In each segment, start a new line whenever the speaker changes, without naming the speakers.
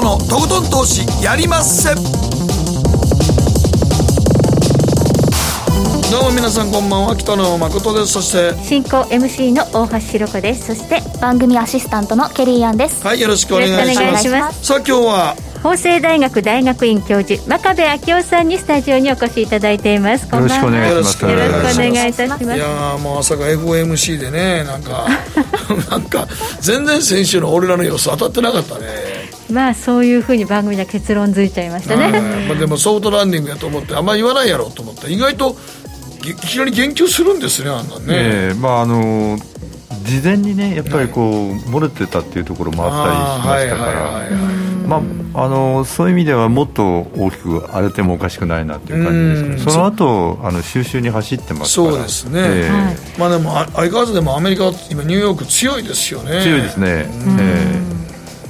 誠のとことん投資やりまっせ。どうも皆さんこんばんは北野誠です。そして
進行 MC の大橋ひろ子です。そして
番組アシスタントのケリーアンです。
はいよろしくお願いします。さあ今日は？
法政大学大学院教授真壁昭夫さんにスタジオにお越しいただいています。
よろしくお願いします。
よろしくお願いいたします。い
やもう朝が FOMC でねなんか なんか全然先週の俺らの予想当たってなかったね
まあそういうふうに番組で結論づいちゃいましたね、
まあ、でもソフトランディングやと思ってあんまり言わないやろうと思って意外といきなり言及するんですねあんなね、
えー、まああの事前にねやっぱりこう、漏れてたっていうところもあったりしましたから。まああのそういう意味ではもっと大きく荒れてもおかしくないなっていう感じですけどその後あの収集に走ってます
から。そうですね、えー、まあでも相変わらずでもアメリカ今ニューヨーク強いですよね。
強いですね、え
ー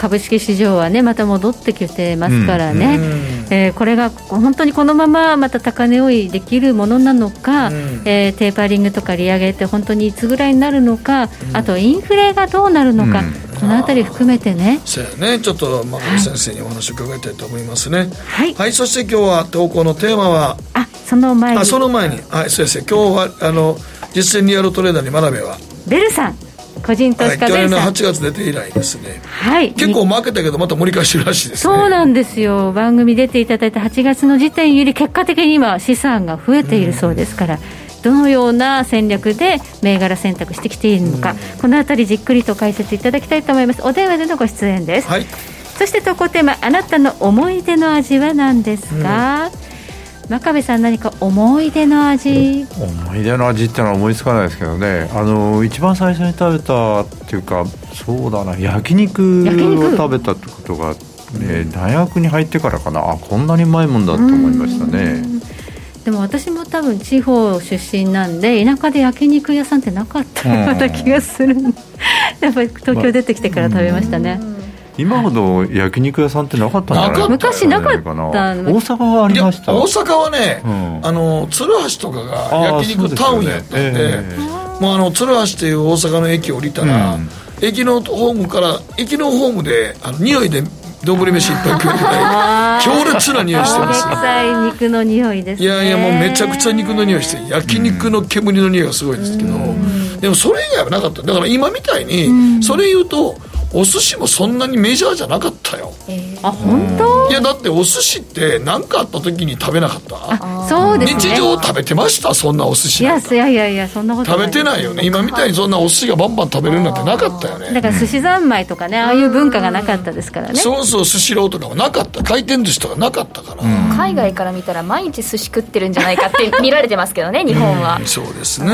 株式市場はねまた戻ってきてますからね、うん、えー、これが本当にこのまままた高値追いできるものなのか、うん、えー、テーパリングとか利上げって本当にいつぐらいになるのか、うん、あとインフレがどうなるのか、このあたり含めてね。
そうやね。ちょっと真壁先生にお話を伺いたいと思いますね。はい、はい、そして今日は投稿のテーマは？
あその前に。
あその前に。はい先生今日はあの実践リアルトレーダーに学べは？
ベルさん個人投資家、はい、去
年の8月出て以来ですね。
はい。
結構負けたけどまた盛り返してるらしいです、
ね、そうなんですよ。番組出ていただいた8月の時点より結果的に今資産が増えているそうですから、どのような戦略で銘柄選択してきているのか、このあたりじっくりと解説いただきたいと思います。お電話でのご出演です、はい、そして投稿テーマあなたの思い出の味は何ですか、うん真壁さん何か思い出の味？
思い出の味っていうのは思いつかないですけどね。あの一番最初に食べたっていうかそうだな焼肉を食べたってことが、ね、大学に入ってからかな。あこんなにうまいもんだと思いましたね。
でも私も多分地方出身なんで田舎で焼肉屋さんってなかったような気がする、やっぱり東京出てきてから食べましたね、
今ほど焼肉屋さんってなかったんじゃない
昔なかった大
阪はありました。
大阪はね、うん、あの鶴橋とかが焼肉タウンやったんで、えー、もうあの鶴橋という大阪の駅降りたら、うん、駅のホームから駅のホームであの匂いで丼飯いっぱい食うぐらい 強烈な匂いしてます
肉の匂いです、ね、
いやいやもうめちゃくちゃ肉の匂いして焼肉の煙の匂いがすごいですけど、でもそれ以外はなかった。だから今みたいにそれ言うとお寿司もそんなにメジャーじゃなかったよ、
えー、あ本当？
いやだってお寿司って何かあった時に食べなかった。
そうです、ね、
日常食べてましたそんなお寿司
いやいやいやいやそんなこと
食べてないよね。今みたいにそんなお寿司がバンバン食べれるなんてなかったよね。
だから寿司三昧とかねああいう文化がなかったですからね。
そうそうスシローとかもなかった。回転寿司とかなかったから、
海外から見たら毎日寿司食ってるんじゃないかって見られてますけどね日本は、
そうですね。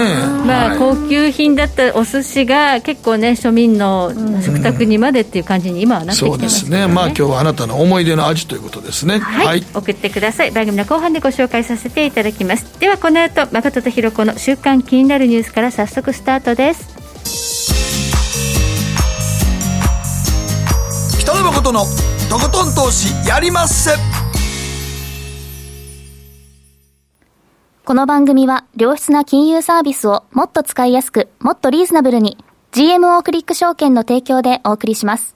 まあ、高級品だったお寿司が結構ね庶民の食卓にまでっていう感じに今はなってきてます、ね、そうですね。
まあ今日はあなたの思い出の味ということですね。
はい、はい、送ってください。番組の後半でご紹介させていただきます。ではこの後誠とひろ子の週刊気になるニュースから早速スタートです。
北野誠のとことん投資やりまっせ。
この番組は良質な金融サービスをもっと使いやすくもっとリーズナブルに GMO クリック証券の提供でお送りします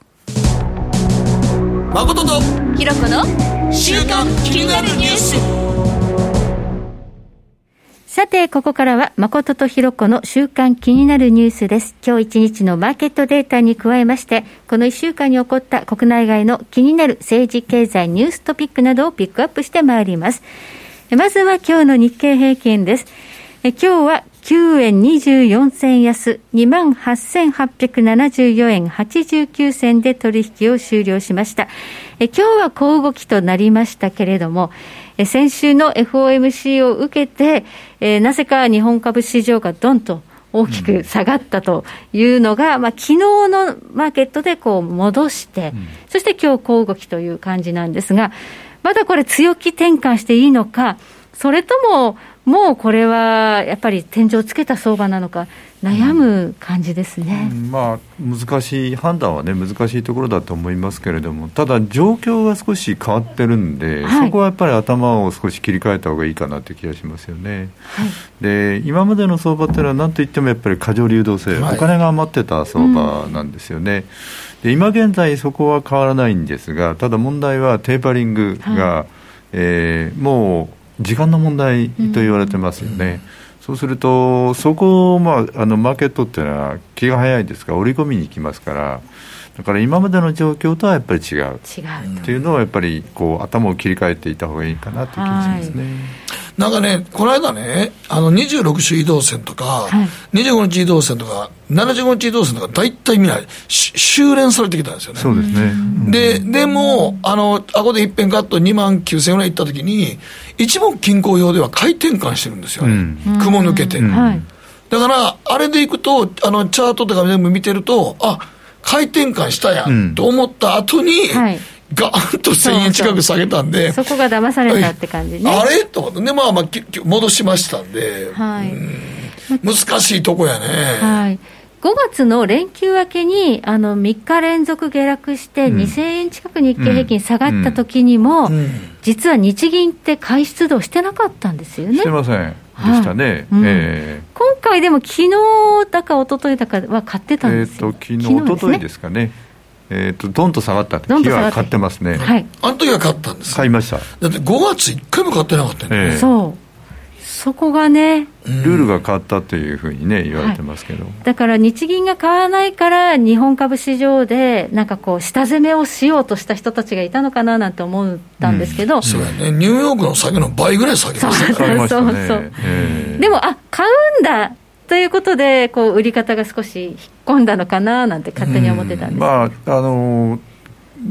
誠と
ひろこの
週刊気になるニュース
さて、ここからは誠とひろこの週刊気になるニュースです。今日一日のマーケットデータに加えまして、この一週間に起こった国内外の気になる政治経済ニューストピックなどをピックアップしてまいります。まずは今日の日経平均です。今日は9円24銭安、28,874円89銭で取引を終了しました。え今日は小動きとなりましたけれども、え先週の FOMC を受けて、えなぜか日本株市場がどんと大きく下がったというのが、うん、まあ昨日のマーケットでこう戻して、うん、そして今日小動きという感じなんですが、まだこれ強気転換していいのか、それとももうこれはやっぱり天井つけた相場なのか、悩む感じですね、
うん、まあ、難しい、判断はね、難しいところだと思いますけれども、ただ、状況が少し変わってるんで、はい、そこはやっぱり頭を少し切り替えた方がいいかなという気がしますよね。はい、で今までの相場っていうのは、なんといってもやっぱり過剰流動性、はい、お金が余ってた相場なんですよね。うん。で今現在、そこは変わらないんですが、ただ問題はテーパリングが、はい、えー、もう時間の問題と言われてますよね。うん、そうすると、そこを、まあ、あのマーケットっていうのは気が早いですから、織り込みに行きますから、だから今までの状況とはやっぱり違う違うっていうのをやっぱりこう頭を切り替えていた方がいいかなという気がしますね。
なんかね、この間ね、あの26種移動線とか、はい、25日移動線とか、75日移動線とか、大体みんな、修練されてきたんですよね。
そうですね。
で、でも、あの、あこで一遍カット2万9000円ぐらい行ったときに、一目均衡用では回転換してるんですよね。うん、雲抜けて。うん、だから、あれでいくと、あの、チャートとか全部見てると、あ、回転換したやんと思った後に、はい。ガーンと1000円近く下げたんで
そこが騙されたって感じね。
あれ？と思って。でまあまあ戻しましたんで、はい、難しいとこやね。
はい。5月の連休明けにあの3日連続下落して、2000円近く日経平均下がった時にも、うん。うん、実は日銀って買い出動してなかったんですよね。
してません。でしたね、はい。うん、
えー、今回でも昨日だか一昨日だかは買ってたんですよ、えーと、
昨日一昨日ですかね。えーと、どんと下がった日は買ってますね、
はい、あの時は買ったんです
買いました。
だって5月1回も買ってなかったよね、え
ー、そうそこがね、
ルールが変わったというふうにね、言われてますけど、はい、
だから日銀が買わないから、日本株市場で、なんかこう、下攻めをしようとした人たちがいたのかななんて思ったんですけど、うん、
そうやね、ニューヨークの下げの倍ぐらい下げましたね、そうそう。
そう、えー、でも、あ買うんだということで、こう売り方が少し引っ込んだのかななんて勝手に思ってたんです、
まああのー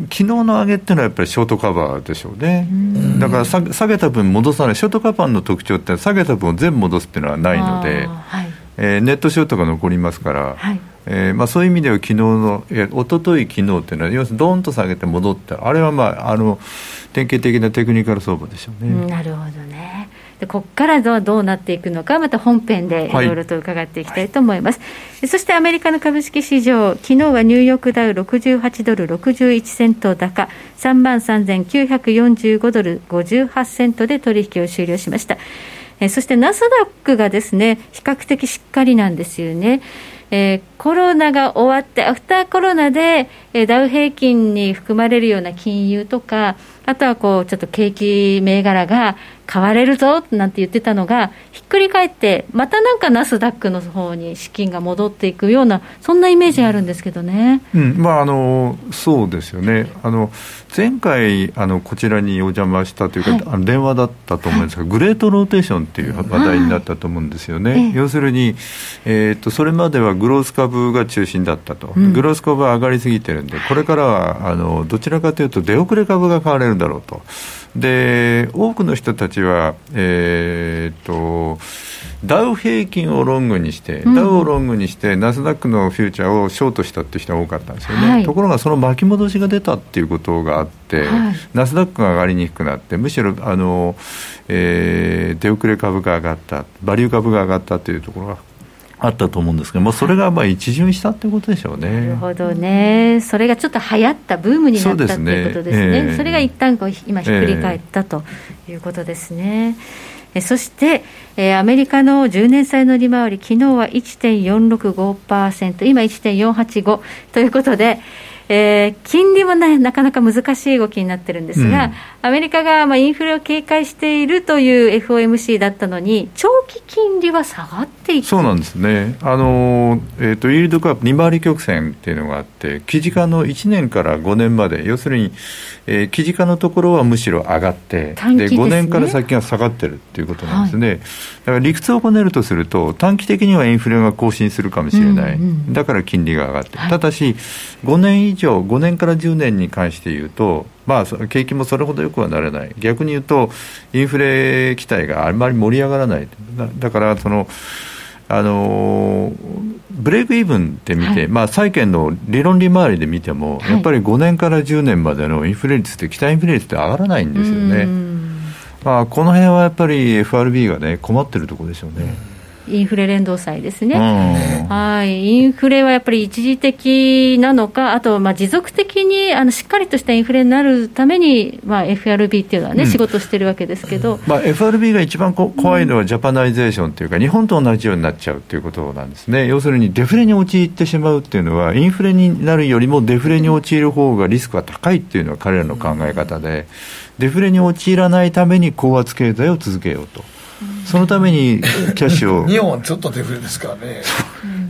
昨日の上げっていうのはやっぱりショートカバーでしょうね、うだから下下げた分戻さない、ショートカバーの特徴って下げた分を全部戻すっていうのはないので、はい、えー、ネットショートが残りますから、はい、えー、まあ、そういう意味では昨日の、えー、一昨日昨日っていうのは、要するにどーんと下げて戻って、あれはまあ、あの典型的なテクニカル相場でしょうね。
なるほどねでここからどうどうなっていくのか、また本編でいろいろと伺っていきたいと思います、はい、そしてアメリカの株式市場、昨日はニューヨークダウ68ドル61セント高、3万3945ドル58セントで取引を終了しました。えそしてナスダックがですね、比較的しっかりなんですよね。えー、コロナが終わって、アフターコロナで、えー、ダウ平均に含まれるような金融とか、あとはこうちょっと景気銘柄が買われるぞなんて言ってたのが、ひっくり返って、またなんかナスダックの方に資金が戻っていくような、そんなイメージあるんですけどね、
うん。まあ、あのそうですよね、あの前回あの、こちらにお邪魔したというか、はい、あの電話だったと思うんですが、はい、 Great Rotation っていう話題になったと思うんですよね、要するに、えー、っとそれまではグロース株が中心だったと、うん、グロース株は上がりすぎてるんで、これからはあのどちらかというと、出遅れ株が買われるだろうと。で多くの人たちは、えー、とダウ平均をロングにして、うん、ダウをロングにして、ナスダックのフューチャーをショートしたっていう人が多かったんですよね、はい、ところがその巻き戻しが出たっていうことがあって、はい、ナスダックが上がりにくくなって、むしろあの、えー、出遅れ株が上がった、バリュー株が上がったというところがあったと思うんですけど、まあ、それがまあ一巡したということでしょうね。
なるほどね、それがちょっと流行った、ブームになったということですね、そ、ねえー、それが一旦こう今、ひっくり返ったということですね。えー、そして、えー、アメリカの10年債の利回り、昨日は1.465%、今1.485ということで、えー、金利も、ね、なかなか難しい動きになってるんですが、うん、アメリカがまあインフレを警戒しているという FOMC だったのに、長期金利は下がっていく。
そうなんですね、あのえーと、イールドカープ、2回り曲線っていうのがあって、記事化の1年から5年まで、要するに、えー、記事化のところはむしろ上がって、で、ね、5年から先が下がってるっていうことなんですね、はい、だから理屈をこねるとすると、短期的にはインフレが更新するかもしれない、うんうん、だから金利が上がって、はい、ただし、5年以上、5年から10年に関して言うと、まあ、景気もそれほどよくはならない、逆に言うと、インフレ期待があまり盛り上がらない、だからその、あのブレイクイーブンって見て、はい、まあ、債券の理論利回りで見ても、やっぱり5年から10年までのインフレ率って、期待インフレ率って上がらないんですよね。まあ、この辺はやっぱり FRB がね、困ってるところでしょうね。
インフレ連動債ですね、はい、インフレはやっぱり一時的なのか、あとまあ持続的にあのしっかりとしたインフレになるために、まあ、FRB っていうのはね、うん、仕事してるわけですけど、
まあ、FRB が一番こ怖いのは、ジャパナイゼーションというか、日本と同じようになっちゃうということなんですね、要するにデフレに陥ってしまうっていうのは、インフレになるよりもデフレに陥る方がリスクが高いっていうのは彼らの考え方で、デフレに陥らないために高圧経済を続けようと。そのために キャッシュを。
日本はちょっとデフレですからね。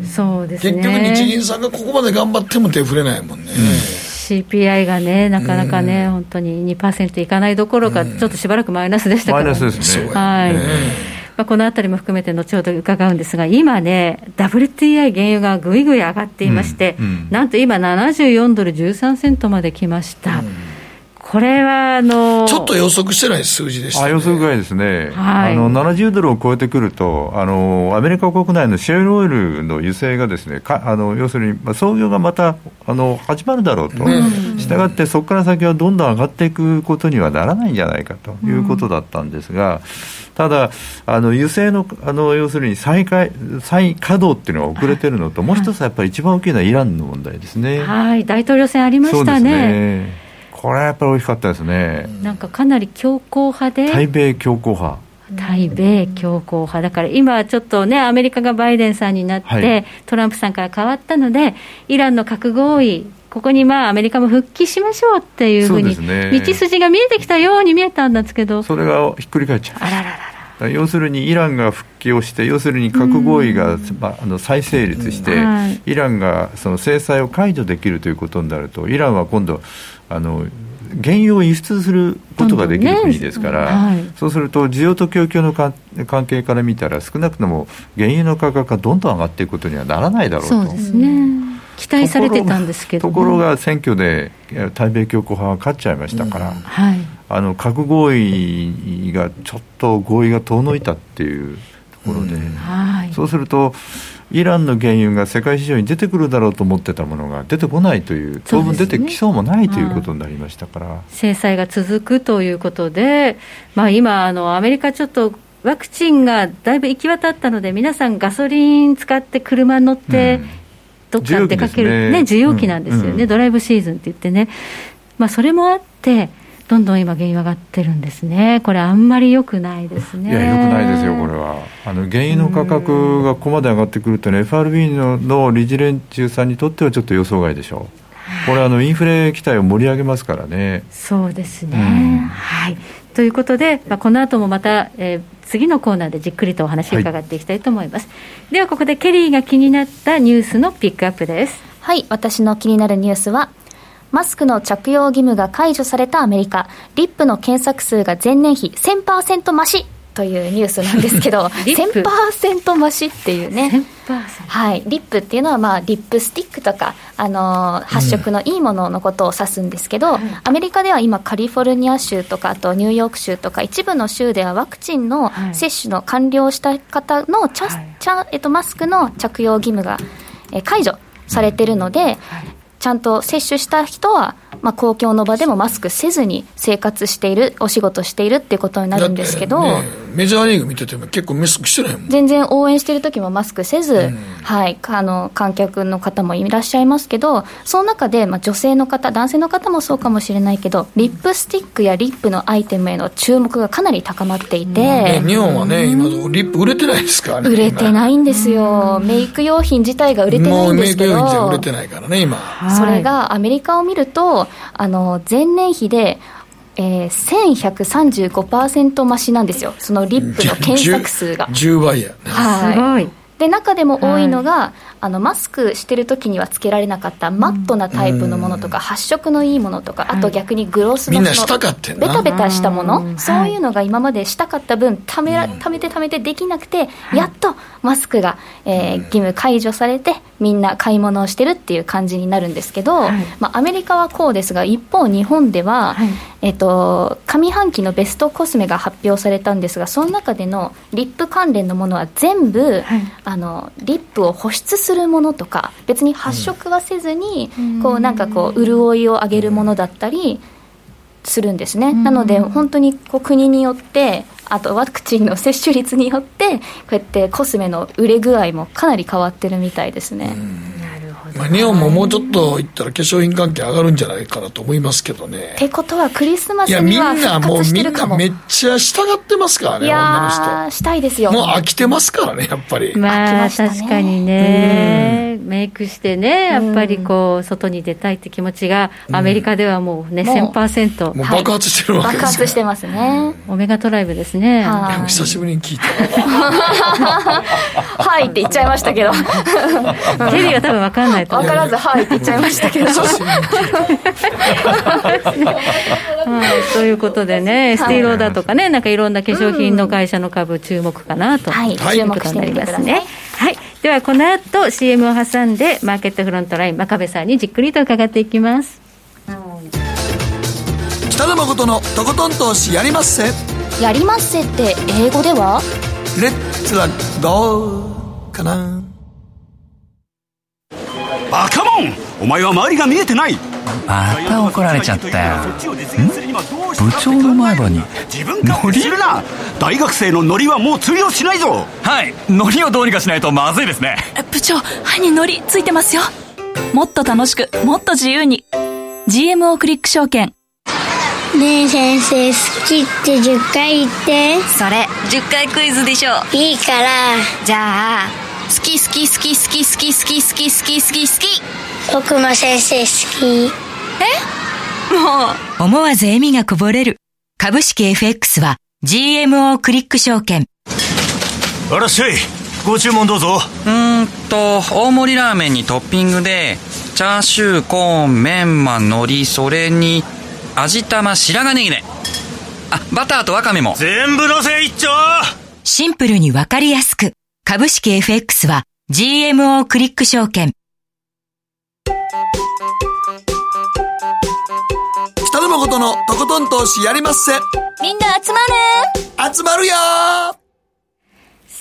そうですね。
結局日銀さんがここまで頑張ってもデフレないもんね、うん、
CPI がねなかなかね、うん、本当に2%いかないどころか、ちょっとしばらくマイナスでしたから、
マイナスですね。
はい、まあ、このあたりも含めて後ほど伺うんですが、今ね、WTI 原油がぐいぐい上がっていまして、うん。うん、なんと今、74ドル13セントまで来ました。うんこれはあの
ちょっと予測してない数字でした、ね、
あ予測外ですね、はい、あの70ドルを超えてくるとあの、アメリカ国内のシェールオイルの油性がですねかあの要するに、まあ、創業がまたあの始まるだろうと、したがってそこから先はどんどん上がっていくことにはならないんじゃないかということだったんですが、ただ、あの油性のあの要するに再開再稼働っていうのが遅れてるのと、もう一つはやっぱり一番大きいのはイランの問題ですね。
はい、大統領選ありましたね。
これはやっぱり大きかったですね。
なんかかなり強硬派で。
対米強硬派。
対米強硬派。だから今ちょっとねアメリカがバイデンさんになって、はい、トランプさんから変わったのでイランの核合意ここにまあアメリカも復帰しましょうっていうふうに、道筋が見えてきたように見えたんですけど、
それがひっくり返っちゃう。
あらら
ら要するにイランが復帰をして、要するに核合意が、まあ、あの再成立して、はい、イランがその制裁を解除できるということになると、イランは今度、あの原油を輸出することができる国ですから、はい、そうすると需要と供給の関係から見たら少なくとも原油の価格がどんどん上がっていくことにはならないだろうと。
そうですね。期待されてたんですけ
ど、ところが選挙で対米強硬派が勝っちゃいましたから、うんはい、あの核合意がちょっと合意が遠のいたっていうところで、うんはい、そうするとイランの原油が世界市場に出てくるだろうと思ってたものが出てこないという、当分出てきそうもないということになりましたから。
制裁が続くということで、まあ、今あの、アメリカちょっとワクチンがだいぶ行き渡ったので、皆さん、ガソリン使って車に乗って、どっか出かける、ね、ね、需要期なんですよね、うんうん、ドライブシーズンって言ってね、まあ、それもあって、どんどん今、原油上がってるんですね、これ、あんまりよくないですね。
いや、よくないですよ、これは。あの原油の価格がここまで上がってくると、ね、FRB のの理事連中さんにとってはちょっと予想外でしょう。これあの、インフレ期待を盛り上げますからね。
そうですね、うん、はい。ということで、まあ、この後もまた、えー、次のコーナーでじっくりとお話を伺っていきたいと思います、はい、ではここでケリーが気になったニュースのピックアップです。
はい。私の気になるニュースはマスクの着用義務が解除されたアメリカ、リップの検索数が前年比1000%増し。というニュースなんですけど、1000%増しっていうね、はい、リップっていうのは、まあ、リップスティックとか、あのー、発色のいいもののことを指すんですけど、うん、アメリカでは今、カリフォルニア州とか、あとニューヨーク州とか、一部の州ではワクチンの接種の完了した方のチャ、はい、チャえっと、マスクの着用義務が、え解除されてるので、はいちゃんと接種した人は、まあ、公共の場でもマスクせずに生活している、お仕事しているっていうことになるんですけど、ね、
メジャーリーグ見てても結構マスクしてないもん
全然応援してる時もマスクせず、うん、はい、あの観客の方もいらっしゃいますけど、その中で、まあ、女性の方、男性の方もそうかもしれないけど、リップスティックやリップのアイテムへの注目がかなり高まっていて、
うん、日本はね、今、リップ売れてないですからね、
売れてないんですよ、メイク用品自体が売れてないんですけど、メイク用品じゃ
売れてないからね、今。
それがアメリカを見ると、あの前年比で、えー、1135%増しなんですよ、そのリップの検索数が。
10, 10倍や、ね、
はい、すごい。で中でも多いのが、はい、あのマスクしてる時にはつけられなかったマットなタイプのものとか、うん、発色のいいものとか、あと逆にグロスのベタベタしたもの、そういうのが今までしたかった分ためためてためてできなくて、やっとマスクが、えー、義務解除されてみんな買い物をしてるっていう感じになるんですけど、はい、まあ、アメリカはこうですが一方日本では、はい、えっと、上半期のベストコスメが発表されたんですがその中でのリップ関連のものは全部、はい、あのリップを保湿するものとか別に発色はせずに、うん、こうなんかこう潤いを上げるものだったりするんですね、なので本当にこう国によってあとワクチンの接種率によってこうやってコスメの売れ具合もかなり変わってるみたいですね。
まあ、日本ももうちょっといったら化粧品関係上がるんじゃないかなと思いますけどね。
ってことはクリスマスには復活してるかも
いやみんなもうめっちゃ従ってますからね、女の
人。したいですよ。
もう飽きてますからね、やっぱり。
まあ、ね、確かにね、メイクしてね、やっぱりこう、外に出たいって気持ちが、アメリカではもうね、1000%。
もう爆発してるわけ
です爆発してますね。
オメガトライブですね。
久しぶりに聞いた。
はいって言っちゃいましたけど。
ケリーは多分分かんないと
思う。分からず、はいって言っちゃいましたけど。
はい、ということでね、スティーローダーとかね、なんかいろんな化粧品の会社の株、注目かなと、
はい、
いうことになりますね。はい、ではこの後 CM を挟んで、マーケットフロントライン、真壁さんにじっくりと伺っていきます。
北野誠のとことん投資やりまっせ
やりまっせって英語では？
レッツラゴーかな
バカモン。お前は周りが見えてない。
また怒られちゃったよ。部長の前歯に
自分勝手するな。大学生のノリはもう通用しないぞ。
はい。ノリをどうにかしないとまずいですね。
部長歯にノリついてますよ。もっと楽しくもっと自由に。GMO クリック証券。
ねえ先生好きって10回言って。
それ10回クイズでしょ
いいから。
じゃあ好き好き好き好き好き好き好き好き好き好き。
僕も先生好き。え？
も
う。思わず笑みがこぼれる。株式 FX は GMO クリック証券。
あらっしゃい。ご注文どうぞ。
うんと大盛りラーメンにトッピングでチャーシューコーンメンマ海苔それに味玉白髪ネギねあバターとワカメも。
全部のせ一丁。
シンプルにわかりやすく株式 FX は GMO クリック証券。
北野誠のとことん投資やりまっせ。
みんな集ま
る集まるよ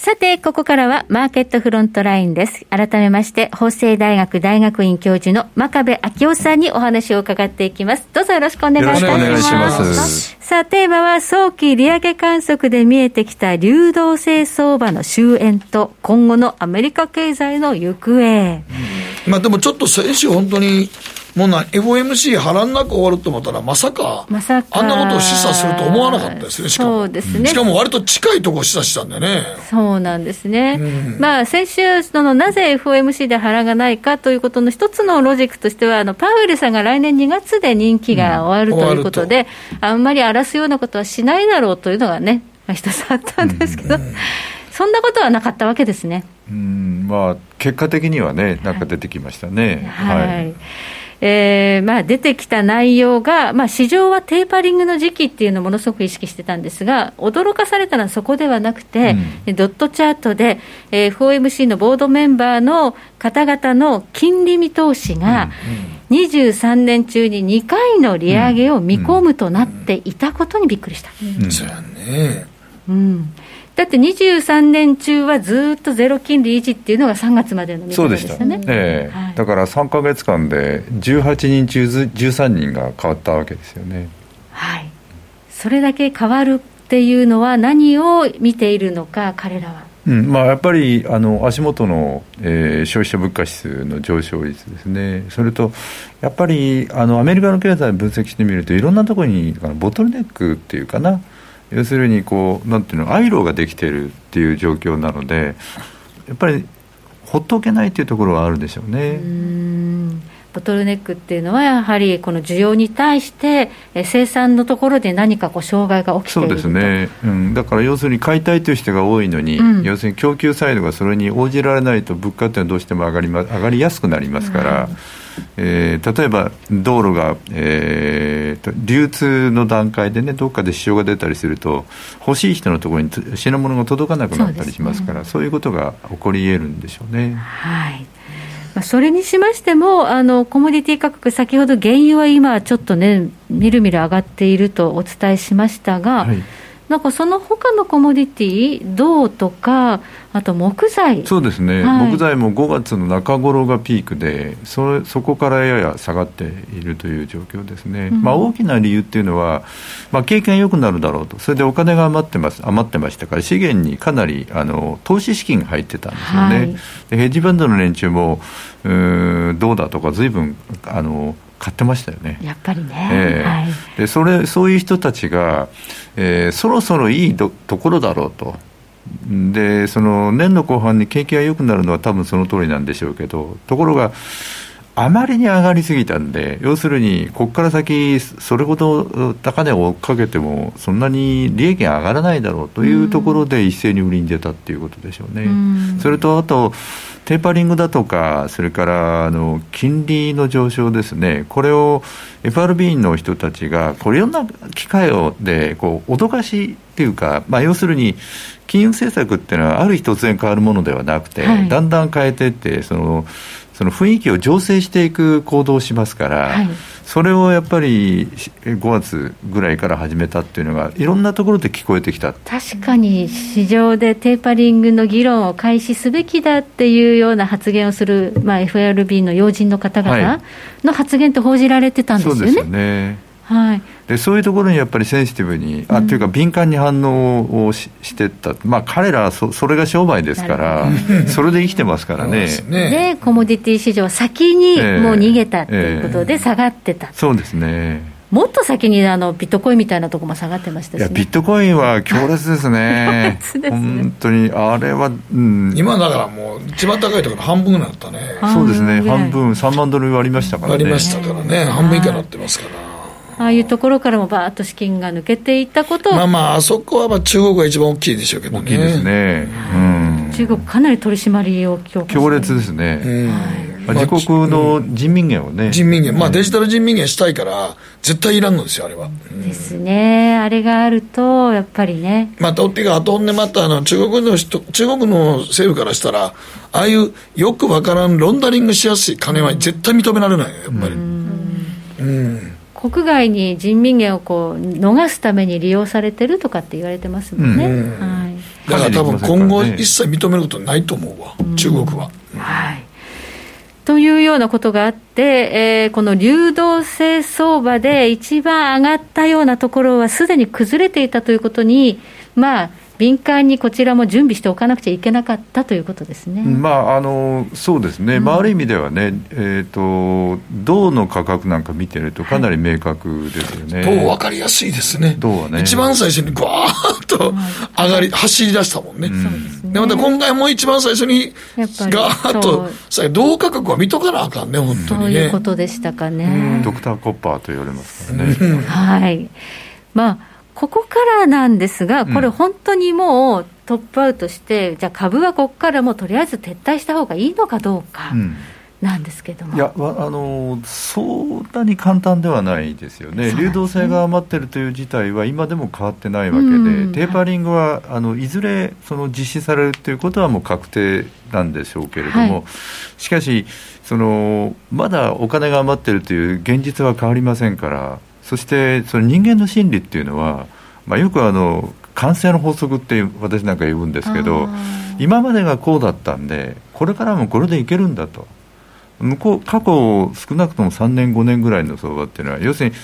さて、ここからはマーケットフロントラインです。改めまして、法政大学大学院教授の真壁昭夫さんにお話を伺っていきます。どうぞよろしくお願いいたします。よろしくお願いします。さあ、テーマは、早期利上げ観測で見えてきた流動性相場の終焉と、今後のアメリカ経済の行方。うん、
まあでもちょっと先週本当にもうな FOMC 波乱なく終わると思ったら、まさか、まさかあんなことを示唆すると思わなかったですね、しかも。そうですね。しかも割と近いところを示唆したんでね。
そうなんですね。うん、まあ、先週、その、なぜ FOMC で波乱がないかということの一つのロジックとしては、あの、パウエルさんが来年2月で任期が終わるということで、うん、あんまり荒らすようなことはしないだろうというのがね、まあ、一つあったんですけど、うん、そんなことはなかったわけですね。
うんまあ、結果的にはね、なんか出てきましたね。
はい、はいえーまあ、出てきた内容が、まあ、市場はテーパリングの時期っていうのをものすごく意識してたんですが、驚かされたのはそこではなくて、うん、ドットチャートで、えー、FOMC のボードメンバーの方々の金利見通しが、23年中に2回の利上げを見込むとなっていたことにびっくりした。
そうやね。
うんだって23年中はずっとゼロ金利維持っていうのが3月までの見でした。ね、
えーはい、だから3か月間で18人中13人が変わったわけですよね。
はい、それだけ変わるっていうのは、何を見ているのか、彼らは。
うん。まあ、やっぱりあの足元の、えー、消費者物価指数の上昇率ですね、それとやっぱりあのアメリカの経済を分析してみると、いろんなところにボトルネックっていうかな、要するにこうなんていうのアイロができてるっていう状況なのでやっぱりほっとけないっていうところはあるでしょうね。
うボトルネックっていうのは、やはりこの需要に対して、生産のところで何かこう障害が起きている
そうですね、うん、だから要するに買いたいという人が多いのに、うん、要するに供給サイドがそれに応じられないと、物価っていうのはどうしても上がり,、ま、上がりやすくなりますから。うんえー、例えば道路が、えー、流通の段階でねどっかで支障が出たりすると欲しい人のところに品物が届かなくなったりしますからそう、ね,、いうことが起こり得るんでしょうね。
はい。それにしましても、あのコモディティ価格、先ほど原油は今、ちょっとね、みるみる上がっているとお伝えしましたが、はい、なんかその他のコモディティ銅とかあと木材。
そうですね、はい、木材も5月の中頃がピークでそそこからやや下がっているという状況ですね、うん、まあ、大きな理由っていうのは、まあ、経験良くなるだろうと。それでお金が余ってます余ってましたから資源にかなりあの投資資金が入ってたんですよね、はい、でヘッジファンドの連中もうどうだとか随分あの買ってましたよね。
やっぱりね。えー、はい、
でそれそういう人たちが、えー、そろそろいいところだろうと。でその年の後半に景気が良くなるのは多分その通りなんでしょうけどところがあまりに上がりすぎたんで要するにここから先それほど高値を追っかけてもそんなに利益が上がらないだろうというところで一斉に売りに出たっていうことでしょうね。うそれとあとテーパリングだとか、それからあの金利の上昇ですね、これを FRB の人たちが、これいろんな機会をでこう脅かしっていうか、まあ、要するに、金融政策っていうのは、ある日突然変わるものではなくて、はい、だんだん変えていって、そのその雰囲気を醸成していく行動をしますから、はい、それをやっぱり5月ぐらいから始めたっていうのが、いろんなところで聞こえてきた。
確かに市場でテーパリングの議論を開始すべきだっていうような発言をする、まあ、FRB の要人の方々の発言と報じられてたんですよね。はい、
はい、でそういうところにやっぱりセンシティブに、あっていうか敏感に反応をししてった、まあ、彼らはそそれが商売ですから、それで生きてますからね。
でコモディティ市場、先にもう逃げたということで、下がってた、えー
えー、そうですね。
もっと先にあのビットコインみたいなところも下がってましたし、ね、いや
ビットコインは強烈ですね、ですね。本当に、あれは、
うん、今だからもう、一番高いところ、半分になったね、
そうですね、半分、3万ドル割りましたからね、
割りましたからね、半分以下になってますから。
ああいうところからもばーっと資金が抜けていったこと
まあまあ、あそこはまあ中国が一番大きいでしょうけど
ね。大きいですね。
うん、中国、かなり取り締まりを強
化強烈ですね。うん、自国の人民元をね。
人民元、まあデジタル人民元したいから、絶対いらんのですよ、あれは。
ですね。あれがあると、やっぱりね。
また、おってか、あとね、また、あの、中国の人、中国の政府からしたら、ああいうよくわからんロンダリングしやすい金は絶対認められないよ、やっぱり。うん。
うん国外に人民元をこう逃すために利用されてるとかって言われてますもんね、うん。は
い、だから多分今後一切認めることないと思うわ、うん、中国は。
はい。というようなことがあって、えー、この流動性相場で一番上がったようなところはすでに崩れていたということに、まあ、敏感にこちらも準備しておかなくちゃいけなかったということですね、
まあ、あのそうですね、うん、まあ、ある意味ではね、えーと、銅の価格なんか見てると、かなり明確ですよね、
銅、はい、分かりやすいですね、銅はね。一番最初にぐわーっと上がり、走り出したもんね、うん、でまた今回も一番最初にがーっと、銅価格は見とかなあかんね、本当にね。そう
いうことでしたかね。
ドクターコッパーと言われますからね。
はい。まあここからなんですが、これ、本当にもうトップアウトして、うん、じゃあ、株はここからもとりあえず撤退した方がいいのかどうか。なんですけども。
いやあのそんなに簡単ではないですよね、ね。流動性が余ってるという事態は今でも変わってないわけで、うん、テーパリングはあのいずれその実施されるということはもう確定なんでしょうけれども、はい、しかしその、まだお金が余ってるという現実は変わりませんから、そしてその人間の心理っていうのは、まあ、よくあの感性の法則って私なんか言うんですけど今までがこうだったんでこれからもこれでいけるんだと向こう過去少なくとも3年5年ぐらいの相場っていうのは要するに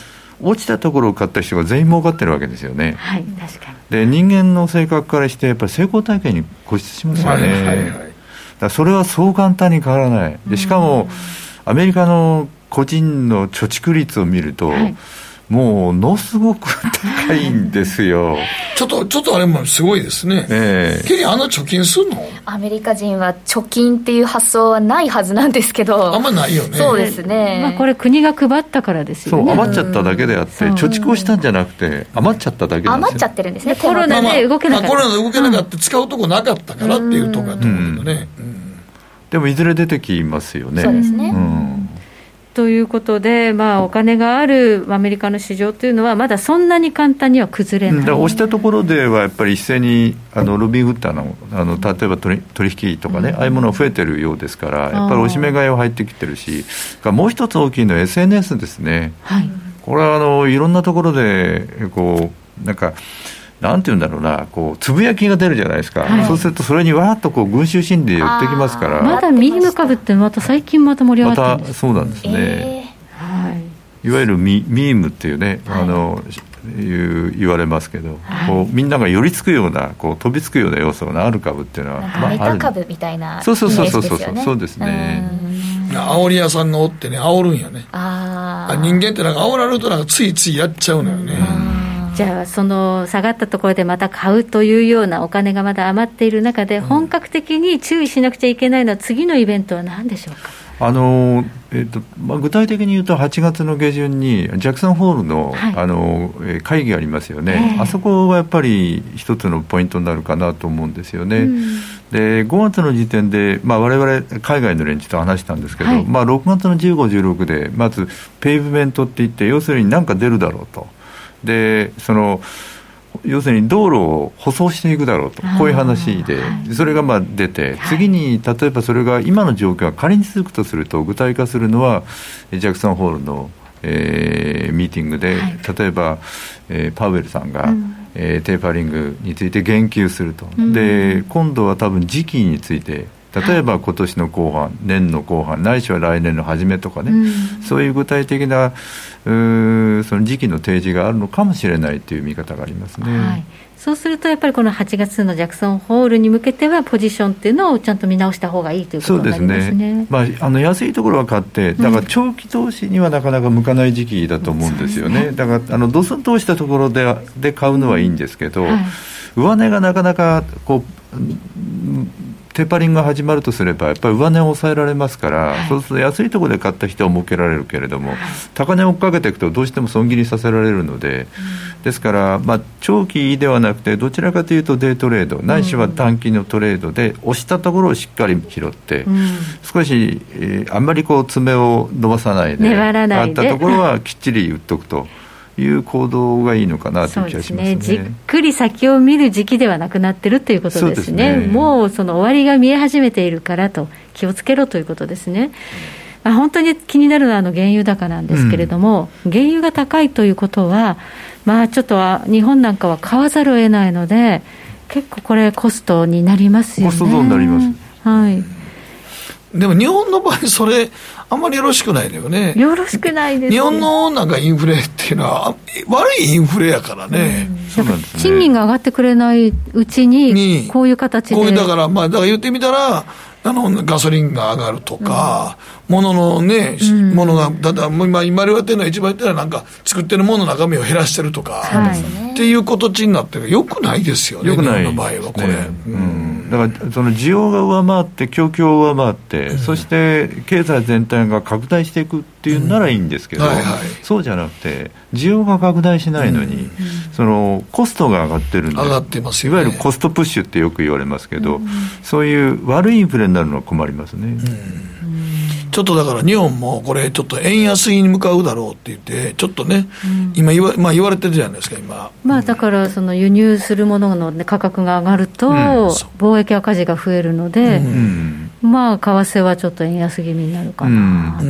落ちたところを買った人が全員儲かってるわけですよね。
はい、確かに。
で、人間の性格からして、やっぱり成功体験に固執しますよね。はいはいはい、だそれはそう簡単に変わらない。で、しかも、アメリカの個人の貯蓄率を見ると、はいもうのすごく高いんですよ。
ちょっと、ちょっとあれもすごいですね。ええー。ケリー、あんな貯金すんの？
アメリカ人は貯金っていう発想はないはずなんですけど。
あんまないよね。
そうですね。
まあこれ国が配ったからですよね。
そう、余っちゃっただけであって、貯蓄をしたんじゃなくて、余っちゃっただけ。
余っちゃってるんですね。
コロナで動けなかった。まあ、
コロナで動けなかった、使うとこなかったからっていうところだと思うけどね。
でもいずれ出てきますよね。
そうですね。うん
ということで、まあ、お金があるアメリカの市場というのは、まだそんなに簡単には崩れない、
押したところでは、やっぱり一斉にあのロビン・フッターのあの例えば取引とかね、うん、ああいうものが増えてるようですから、やっぱり押し目買いは入ってきてるし、もう一つ大きいのは SNS ですね、はい、これはあのいろんなところで、こうなんか、なんていうんだろうな、こうつぶやきが出るじゃないですか、はい、そうするとそれにわーっとこう群衆心理で寄ってきますから、
まだミーム株って、また最近また盛り上がってるんです、ま、
そうなんですね、えー、はい、いわゆるミミームっていうね、あのいう言われますけど、はい、こうみんなが寄りつくようなこう飛びつくような要素がある株っていうのは、
まあ、メタ株みたいな
そうそうそうそうそうそうですね。
煽り屋さんがおってね煽るんやね。あ人間ってなんか煽られるとなんかついついやっちゃうのよね
じゃあその下がったところでまた買うというようなお金がまだ余っている中で本格的に注意しなくちゃいけないのは次のイベントは何でしょうか？
あのえーとまあ、具体的に言うと、8月の下旬にジャクソンホールのはい、あの会議がありますよね、えー、あそこはやっぱり一つのポイントになるかなと思うんですよね。うん、で5月の時点で、まあ、我々海外の連中と話したんですけど、はい、まあ、6月の15、16で、まずペイブメントっていって、要するに何か出るだろうと。でその要するに道路を舗装していくだろうと、こういう話で、それがまあ出て、次に例えばそれが今の状況が仮に続くとすると、具体化するのは、ジャクソンホールの、えー、ミーティングで、例えば、えー、パウエルさんが、うん、えー、テーパリングについて言及すると、うん、で今度は多分時期について例えば今年の後半、年の後半、ないしは来年の初めとかね、うん、そういう具体的なその時期の提示があるのかもしれないという見方がありますね。はい。
そうすると、やっぱりこの8月のジャクソンホールに向けては、ポジションっていうのをちゃんと見直した方がいいということになりますね。そうですね。
まあ、あの安いところは買って、だから長期投資にはなかなか向かない時期だと思うんですよね。うん、だからあのドスンとしたところでで買うのはいいんですけど、はい、上値がなかなかこうテーパリングが始まるとすれば、やっぱり上値を抑えられますから、はい、そうすると安いところで買った人は儲けられるけれども、はい、高値を追っかけていくと、どうしても損切りさせられるので、うん、ですから、まあ、長期ではなくて、どちらかというとデイトレード、ないしは短期のトレードで、押したところをしっかり拾って、うん、少し、えー、あんまりこう爪を伸ばさないで、あったところはきっちり売っとくと。いう行動がいいのかなという気がしますね、ね、
じっくり先を見る時期ではなくなってるということですね、ね。もうその終わりが見え始めているからと、気をつけろということですね。まあ、本当に気になるのはあの原油高なんですけれども、うん、原油が高いということは、まあ、ちょっとは日本なんかは買わざるを得ないので、結構これ、コストになりますよね。コスト
になります、
はい。
でも日本の場合、それ、あんまりよろしくないのよね。
よろしくないです、
ね、日本のなんかインフレっていうのは、悪いインフレやからね。
うん、賃金が上がってくれないうちに、こういう形で。
こういうだから、まあ、だから言ってみたら、あのガソリンが上がるとか、も、う、の、ん、のね、も、う、の、が、だだ今、今言われてるのは、一番言ってるのは、なんか、作ってるものの中身を減らしてるとか、はい、っていう形になってる、よくないですよね、よくない、の場合は、これ。ね、うん。
だからその需要が上回って、供給を上回って、うん、そして経済全体が拡大していくっていうならいいんですけど、うん。はいはい、そうじゃなくて、需要が拡大しないのに、うん、そのコストが上がってるんで、
上がってます、
ね、いわゆるコストプッシュってよく言われますけど、そういう悪いインフレになるのは困りますね。
ちょっとだから日本もこれ、ちょっと円安に向かうだろうって言って、ちょっとね、うん、今言わ、まあ、言われてるじゃないですか、今。
まあ、だからその輸入するものの、ね、価格が上がると、貿易赤字が増えるので、まあ、為替はちょっと円安気味になるかな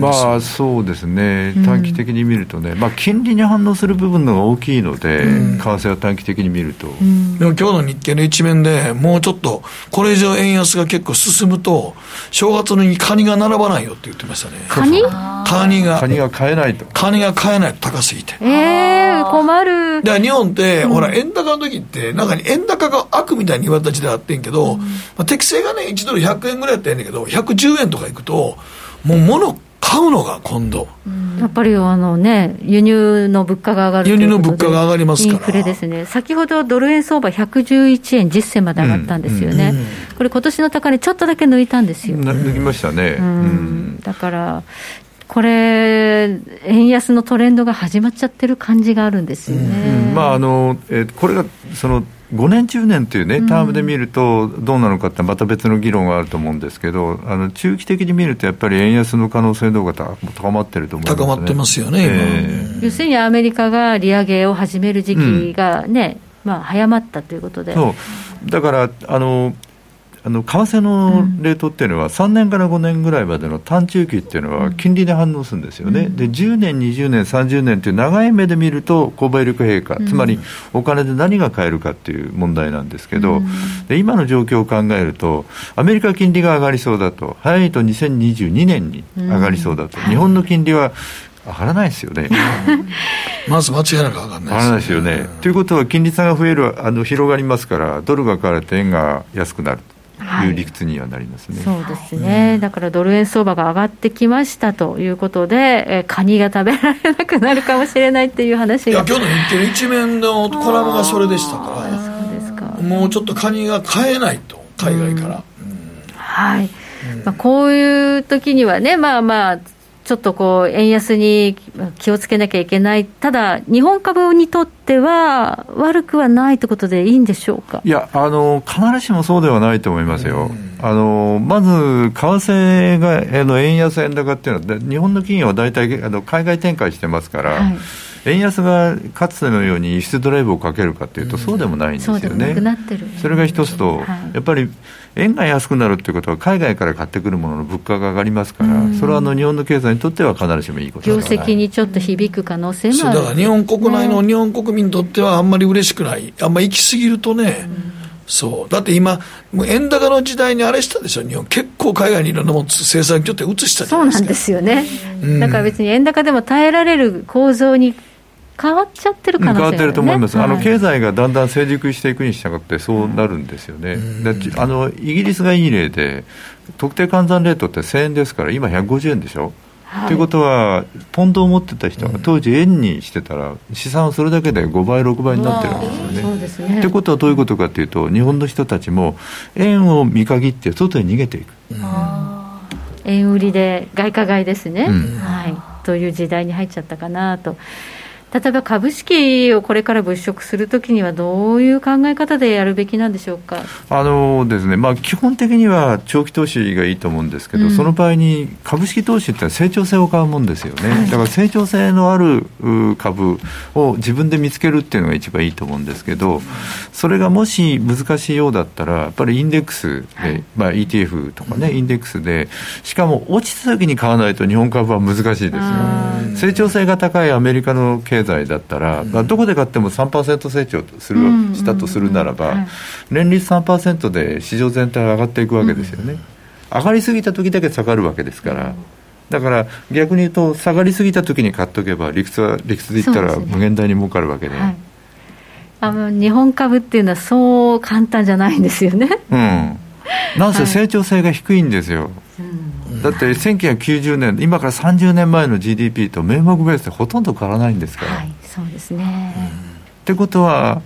まあ、そうですね、短期的に見るとね、まあ、金利に反応する部分のが大きいので、為替は短期的に見ると。
でも今日の日経の一面でもうちょっと、これ以上円安が結構進むと、正月のにカニが並ばないよって言ってましたね。
カニ？
カニが。
カニが買えないと。
カニが買えないと高すぎて。
ええー、困る。
だから日本って、うん、ほら、円高の時って、なんか円高が悪みたいに言われた時代あってんけど、うん、まあ、適正がね、1ドル100円ぐらいやったんやけど、110円とかいくと、もう物買うのが今度、
うん、やっぱりあの、ね、輸入の物価が上がる
輸入の物価が上がりますから。
インフレですね、先ほどドル円相場111円実銭まで上がったんですよね、うんうん、これ、今年の高値、ちょっとだけ抜いたんですよ。
抜きましたね、
だからこれ、円安のトレンドが始まっちゃってる感じがあるんですよね。
まああのえー、これがその5年、10年というね、タームで見ると、どうなのかって、また別の議論があると思うんですけど、あの中期的に見ると、やっぱり円安の可能性度が高まってると思います、
ね、高まってますよね、え
ー、要するにアメリカが利上げを始める時期がね、うん、まあ、早まったということで。
そう。だからあのあの為替のレートっていうのは、3年から5年ぐらいまでの短中期っていうのは、金利で反応するんですよね、で10年、20年、30年という長い目で見ると、購買力陛下、つまりお金で何が買えるかっていう問題なんですけど、で今の状況を考えると、アメリカ金利が上がりそうだと、早いと2022年に上がりそうだと、日本の金利は上がらないですよね。
まず間違いなく上がらないですよね。
上がらないですよね。ということは、金利差が増える、あの広がりますから、ドルが買われて円が安くなる。とい。う理屈にはなりますね、
はい、そうですね、うん、だからドル円相場が上がってきましたということで、えカニが食べられなくなるかもしれないっていう話が。
いや今日の日経の一面のコラムがそれでしたか。らそうですか。もうちょっとカニが買えないと海外から、うん。うん、
はい、まあ、こういう時にはねまあまあちょっとこう円安に気をつけなきゃいけない、ただ、日本株にとっては悪くはないということでいいんでしょうか？
いやあの、必ずしもそうではないと思いますよ。あのまず、為替がの円安円高っていうのは、日本の企業は大体あの海外展開してますから。はい円安がかつてのように輸出ドライブをかけるかというと、そうでもないんですよね、それが一つと、やっぱり円が安くなるということは、海外から買ってくるものの物価が上がりますから、それはあの日本の経済にとっては必ずしもいいこと
業績にちょっと響く可能性もある、
だから日本国内の日本国民にとっては、あんまり嬉しくない、あんまり行き過ぎるとね。そう。だって今、もう円高の時代にあれしたでしょ、日本、結構海外にいろんなもの、生産拠点移した
そうなんですよね、うん、だから別に円高でも耐えられる構造に変わっちゃってる可能性、ね、
変わってると思います、はい、あの経済がだんだん成熟していくに従って、そうなるんですよね、あのイギリスがいい例で、特定換算レートって1000円ですから、今150円でしょ？と、はい、いうことは、ポンドを持ってた人が当時、円にしてたら、資産をそれだけで5倍、6倍になってるんですよね。そうですね。ということはどういうことかというと、日本の人たちも円を見限って外に逃げていく。
円売りで外貨買いですね、うん、はい、という時代に入っちゃったかなと。例えば株式をこれから物色するときには、どういう考え方でやるべきなんでしょうか？
あのですね、まあ、基本的には長期投資がいいと思うんですけど、うん、その場合に株式投資って成長性を買うもんですよね、はい、だから成長性のある株を自分で見つけるっていうのが一番いいと思うんですけど、それがもし難しいようだったら、やっぱりインデックスで、はい、まあ、ETF とかね、インデックスで、しかも落ちた時に買わないと日本株は難しいですよ。成長性が高いアメリカの経済だったら、まあ、どこで買っても3%成長する、したとするならば、年率3%で市場全体が上がっていくわけですよね。上がりすぎた時だけ下がるわけですから。だから逆に言うと下がりすぎた時に買っとけば理屈は理屈で言ったら無限大に儲かるわけで、はい、
あの日本株っていうのはそう簡単じゃないんですよね。
うん。なんせ成長性が低いんですよ。はいだって1990年、今から30年前の GDP と名目ベースでほとんど変わらないんですから。はい、
そうですね、うん、
ってことは、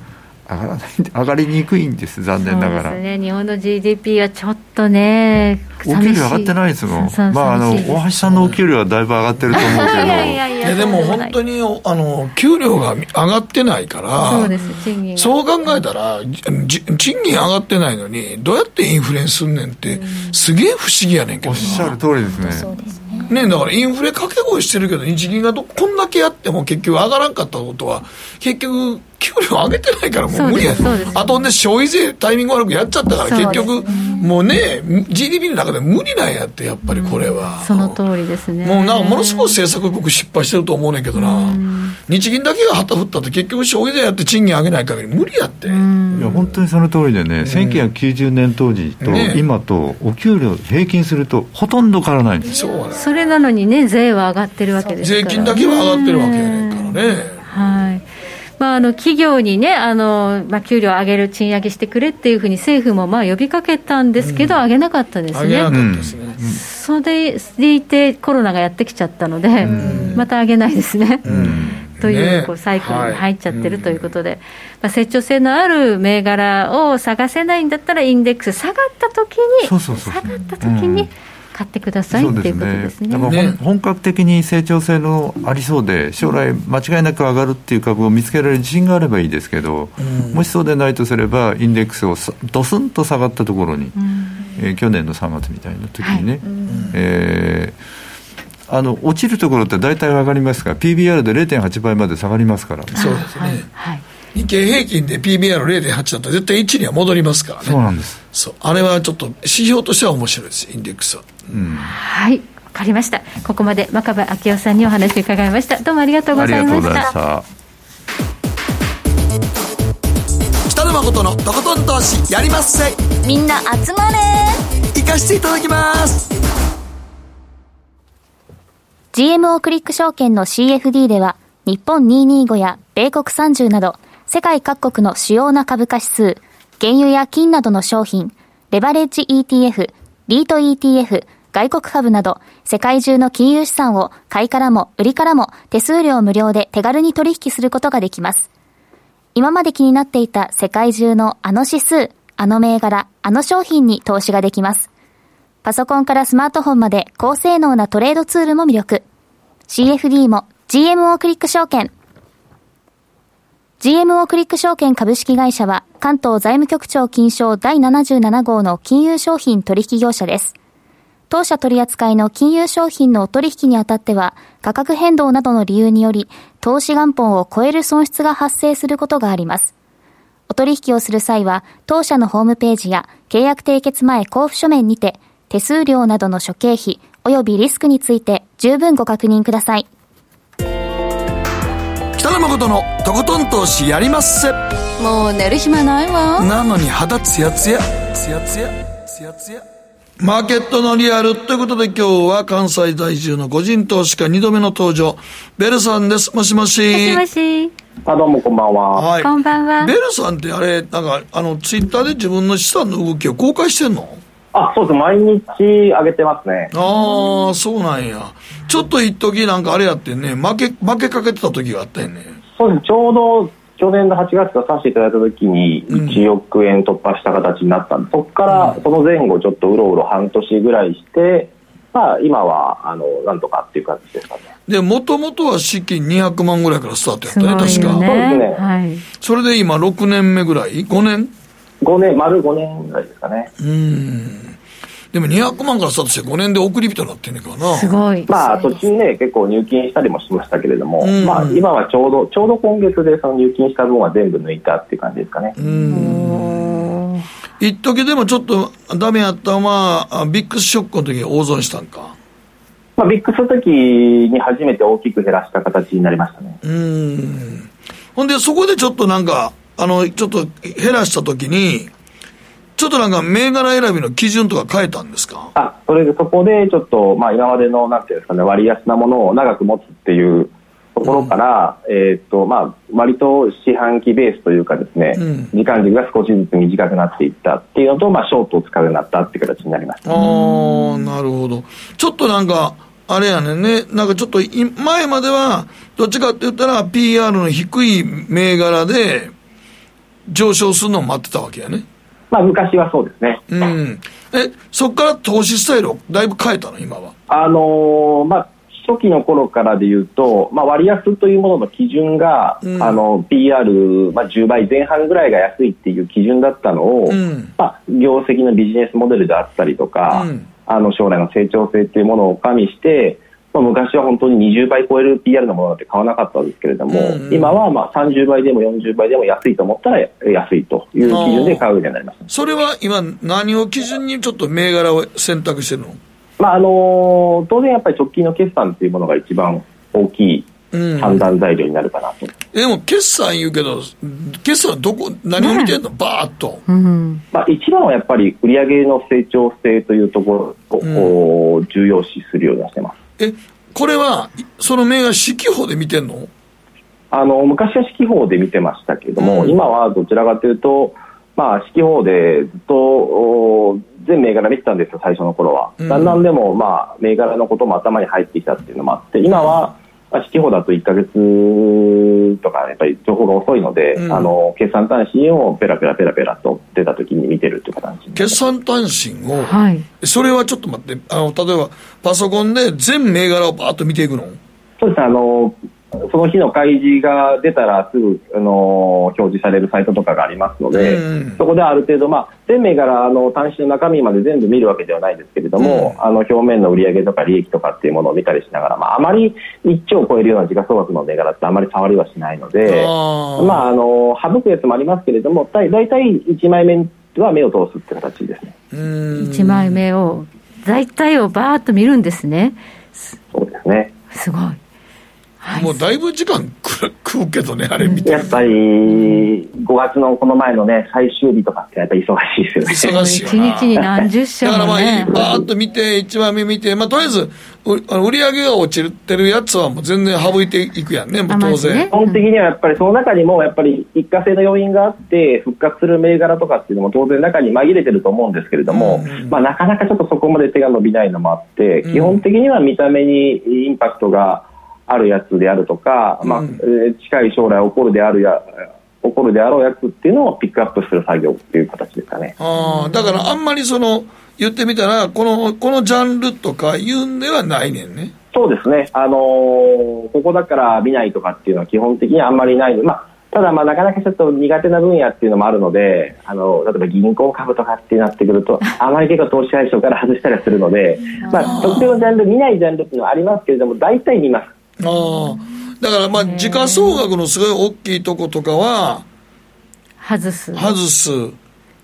上がらない上がりにくいんです、残念ながら。
そうですね、日本の GDP はちょっとね、
お給料上がってないですもん、まあ、あの大橋さんのお給料はだいぶ上がってると思うけど、いやいや
いやでも本当にあの給料が上がってないから、そうです賃金そう考えたら、賃金上がってないのに、どうやってインフレすんねんって、すげえ不思議やねんけど
おっしゃる通りですね。そうです
ね、だからインフレ掛け声してるけど、日銀がどこんだけやっても結局上がらんかったことは、結局、給料上げてないからもう無理やあとね、消費税タイミング悪くやっちゃったから、結局、もうね、GDP の中で無理なんやって、やっぱりこれは。
その通りですね。
もうなんかものすごい政策僕失敗してると思うねんけどな。日銀だけが旗振ったって結局消費税やって賃金上げない限り無理やって。いや、
本当にその通りでね、1990年当時と今とお給料平均するとほとんど変わらないんです
よ。それなのにね、税は上がってるわけです
から、税金だけは上がってるわけやねんからね。
はい。まあ、あの企業にね、あのまあ、給料上げる、賃上げしてくれっていうふうに政府もまあ呼びかけたんですけど、うん、上げなかったですね。それでいて、コロナがやってきちゃったので、うん、また上げないですね。というこうサイクルに入っちゃってるということで、はい、まあ、成長性のある銘柄を探せないんだったら、インデックス下がった時に、下がった時に、買ってくださいっていうことですね。ね
本格的に成長性のありそうで、将来間違いなく上がるっていう株を見つけられる自信があればいいですけど、うん、もしそうでないとすれば、インデックスをドスンと下がったところに、うん、えー、去年の3月みたいな時にね、はい、えー、あの落ちるところって大体上がりますか？ら、PBR で0.8倍まで下がりますから、
そうですね。はい、日日経平均で PBR0.8 だったら絶対1には戻りますからね。
そうなんです。
そう。あれはちょっと指標としては面白いです、インデックスは。
うん、はい。わかりました。ここまで真壁昭夫さんにお話伺いました。どうもありがとうございました。
北野誠のとことん投資やりまっせ
みんな集まれ
行かしていただきます
GMO クリック証券の CFD では日本225や米国30など世界各国の主要な株価指数、原油や金などの商品、レバレッジ ETF、リート ETF、外国株など世界中の金融資産を買いからも売りからも手数料無料で手軽に取引することができます。今まで気になっていた世界中のあの指数、あの銘柄、あの商品に投資ができます。パソコンからスマートフォンまで高性能なトレードツールも魅力。CFD も GMO クリック証券。GMO クリック証券株式会社は関東財務局長金賞第77号の金融商品取引業者です。当社取扱いの金融商品の取引にあたっては価格変動などの理由により投資元本を超える損失が発生することがあります。お取引をする際は当社のホームページや契約締結前交付書面にて手数料などの諸経費及びリスクについて十分ご確認ください。
北野誠のとことん投資やりまっせ
もう寝る暇ないわ。
なのに肌ツヤツヤ。ツヤツヤ。ツヤツヤマーケットのリアルということで今日は関西在住の個人投資家2度目の登場ベルさんですもしもし
もしもし
あどうもこんばんは、
はい、こんばんは
ベルさんってあれなんかあのツイッターで自分の資産の動きを公開してんの？
あ、そうです。毎日上げてますね。
ああ、そうなんや。ちょっと一時なんかあれやってね、負け、負けかけてた時があったよね。
そうです。ちょうど去年の8月からさせていただいた時に1億円突破した形になったんで、うん、そこからその前後ちょっとうろうろ半年ぐらいして、まあ今は、あの、なんとかっていう感じですかね。
で、もともとは資金200万ぐらいからスタートやったね、確か。そうです
ね。
はい。それで今6年目ぐらい ?5 年
?5 年、丸5年ぐらいですかね。
うん。でも200万からスタートして5年で送り人になってんねんからな。
すごい。
まあ、途中ね、結構入金したりもしましたけれども、うん、まあ、今はちょうど、ちょうど今月でその入金した分は全部抜いたっていう感じですかね。うん。
一時でもちょっとダメやったのは、ビックスショックの時に大損したんか。
まあ、ビックスの時に初めて大きく減らした形になりましたね。
うん。ほんで、そこでちょっとなんか、あの、ちょっと減らした時に、ちょっとなんか銘柄選びの基準とか変えたんですか？
あそれでそこでちょっと、まあ、今までのなんていうんですかね割安なものを長く持つっていうところから、うん、えーとまあ、割と四半期ベースというかですね、うん、時間軸が少しずつ短くなっていったっていうのと、まあ、ショートを使うようになったっていう形になりましたあ
あなるほど。ちょっとなんかあれやねんね。なんかちょっと前まではどっちかって言ったら PR の低い銘柄で上昇するのを待ってたわけやね
まあ、昔はそうですね。
うん。え、そこから投資スタイルをだいぶ変えたの、今は。
あのー、まあ、初期の頃からでいうと、まあ、割安というものの基準が、うん、あの PR、まあ、10倍前半ぐらいが安いっていう基準だったのを、うん、まあ、業績のビジネスモデルであったりとか、うん、あの将来の成長性っていうものを加味してまあ、昔は本当に20倍超える PR のものなんて買わなかったんですけれども、うんうん、今はまあ30倍でも40倍でも安いと思ったら安いという基準で買うようになりま
すそれは今、何を基準にちょっと銘柄を選択してるの、
まああの当然やっぱり直近の決算というものが一番大きい判断材料になるかなと、うん、
でも決算言うけど、決算どこ、何を見てんの、ね、バーっと、う
ん、まあ、一番はやっぱり売上の成長性というところを、重要視するようにしてます。
え、これは、その銘柄、四季報で見てんの？
あの、昔は四季報で見てましたけども、うん、今はどちらかというと、まあ、四季報でずっと、全銘柄見てたんですよ、最初の頃は。うん、だんだんでも、まあ、銘柄のことも頭に入ってきたっていうのもあって、今は、まあ、四季報だと1か月とか、やっぱり情報が遅いので、うん、あの、決算単身をペラペラペラペラと出た時に見てるっていう形
決算単身を、はい、それはちょっと待って、あの、例えば、パソコンで全銘柄をバーッと見ていくの？
そうですあの、その日の開示が出たらすぐ、あの表示されるサイトとかがありますので、そこである程度、まあ、全銘柄の端子の中身まで全部見るわけではないですけれども、あの表面の売上とか利益とかっていうものを見たりしながら、まあ、あまり1兆を超えるような時価総額の銘柄ってあまり触りはしないので、まあ、あの省くやつもありますけれども、だいたい1枚目は目を通すって形ですね。
1枚目を、大体をばーっと見るんですね。
そうですね。
すごい。
はい、もうだいぶ時間食うけどね、あれ見て。
やっぱり5月のこの前のね、最終日とかってやっぱり忙しいですよね。
忙しい
一日に何十社
も、ね、だから
ま
あ、バーっと見て、一番目見て、まあ、とりあえず、売り上げが落ちてるやつはもう全然省いていくやんね、もう当然。
基本的にはやっぱりその中にも、やっぱり一過性の要因があって、復活する銘柄とかっていうのも当然中に紛れてると思うんですけれども、うんうん、まあ、なかなかちょっとそこまで手が伸びないのもあって、基本的には見た目にインパクトが、あるやつであるとか、まあ、近い将来起こるであるや起こるであろうやつっていうのをピックアップする作業っていう形ですかね。
あだからあんまりその言ってみたらこのこのジャンルとかいうんではないねんね。
そうですね。あのー、ここだから見ないとかっていうのは基本的にあんまりないまあただ、まあ、なかなかちょっと苦手な分野っていうのもあるので、あの例えば銀行株とかってなってくると、あまり結構投資対象から外したりするので、まあ、特定のジャンル、見ないジャンルっていうのはありますけれども、大体見ます。
ああ。だからまあ、時価総額のすごい大きいとことかは、
外す。
外す。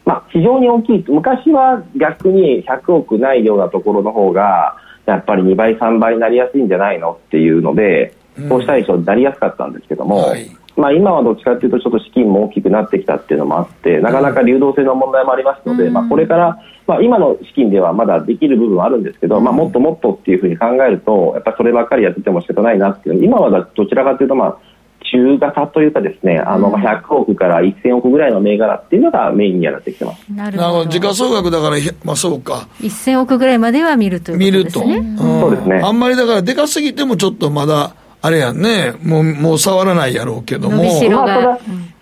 まあ、非常に大きい。昔は逆に100億ないようなところの方が、やっぱり2倍、3倍になりやすいんじゃないのっていうので、投資対象になりやすかったんですけども、はい、まあ、今はどっちかというと、ちょっと資金も大きくなってきたっていうのもあって、なかなか流動性の問題もありますので、うん、まあ、これから、まあ、今の資金ではまだできる部分はあるんですけど、まあ、もっともっとっていうふうに考えると、やっぱそればっかりやってても仕方ないなっていう、今はどちらかというと、まあ、中型というかですね、あの、100億から1000億ぐらいの銘柄っていうのがメインにはなってきてます。
なるほど。
時価総額だから、まあそうか。
1000億ぐらいまでは見るということですね。
見ると。うん、そうですね。あんまりだから、でかすぎてもちょっとまだ、あれやんね、もう、もう触らないやろうけども。
まあ、ただ、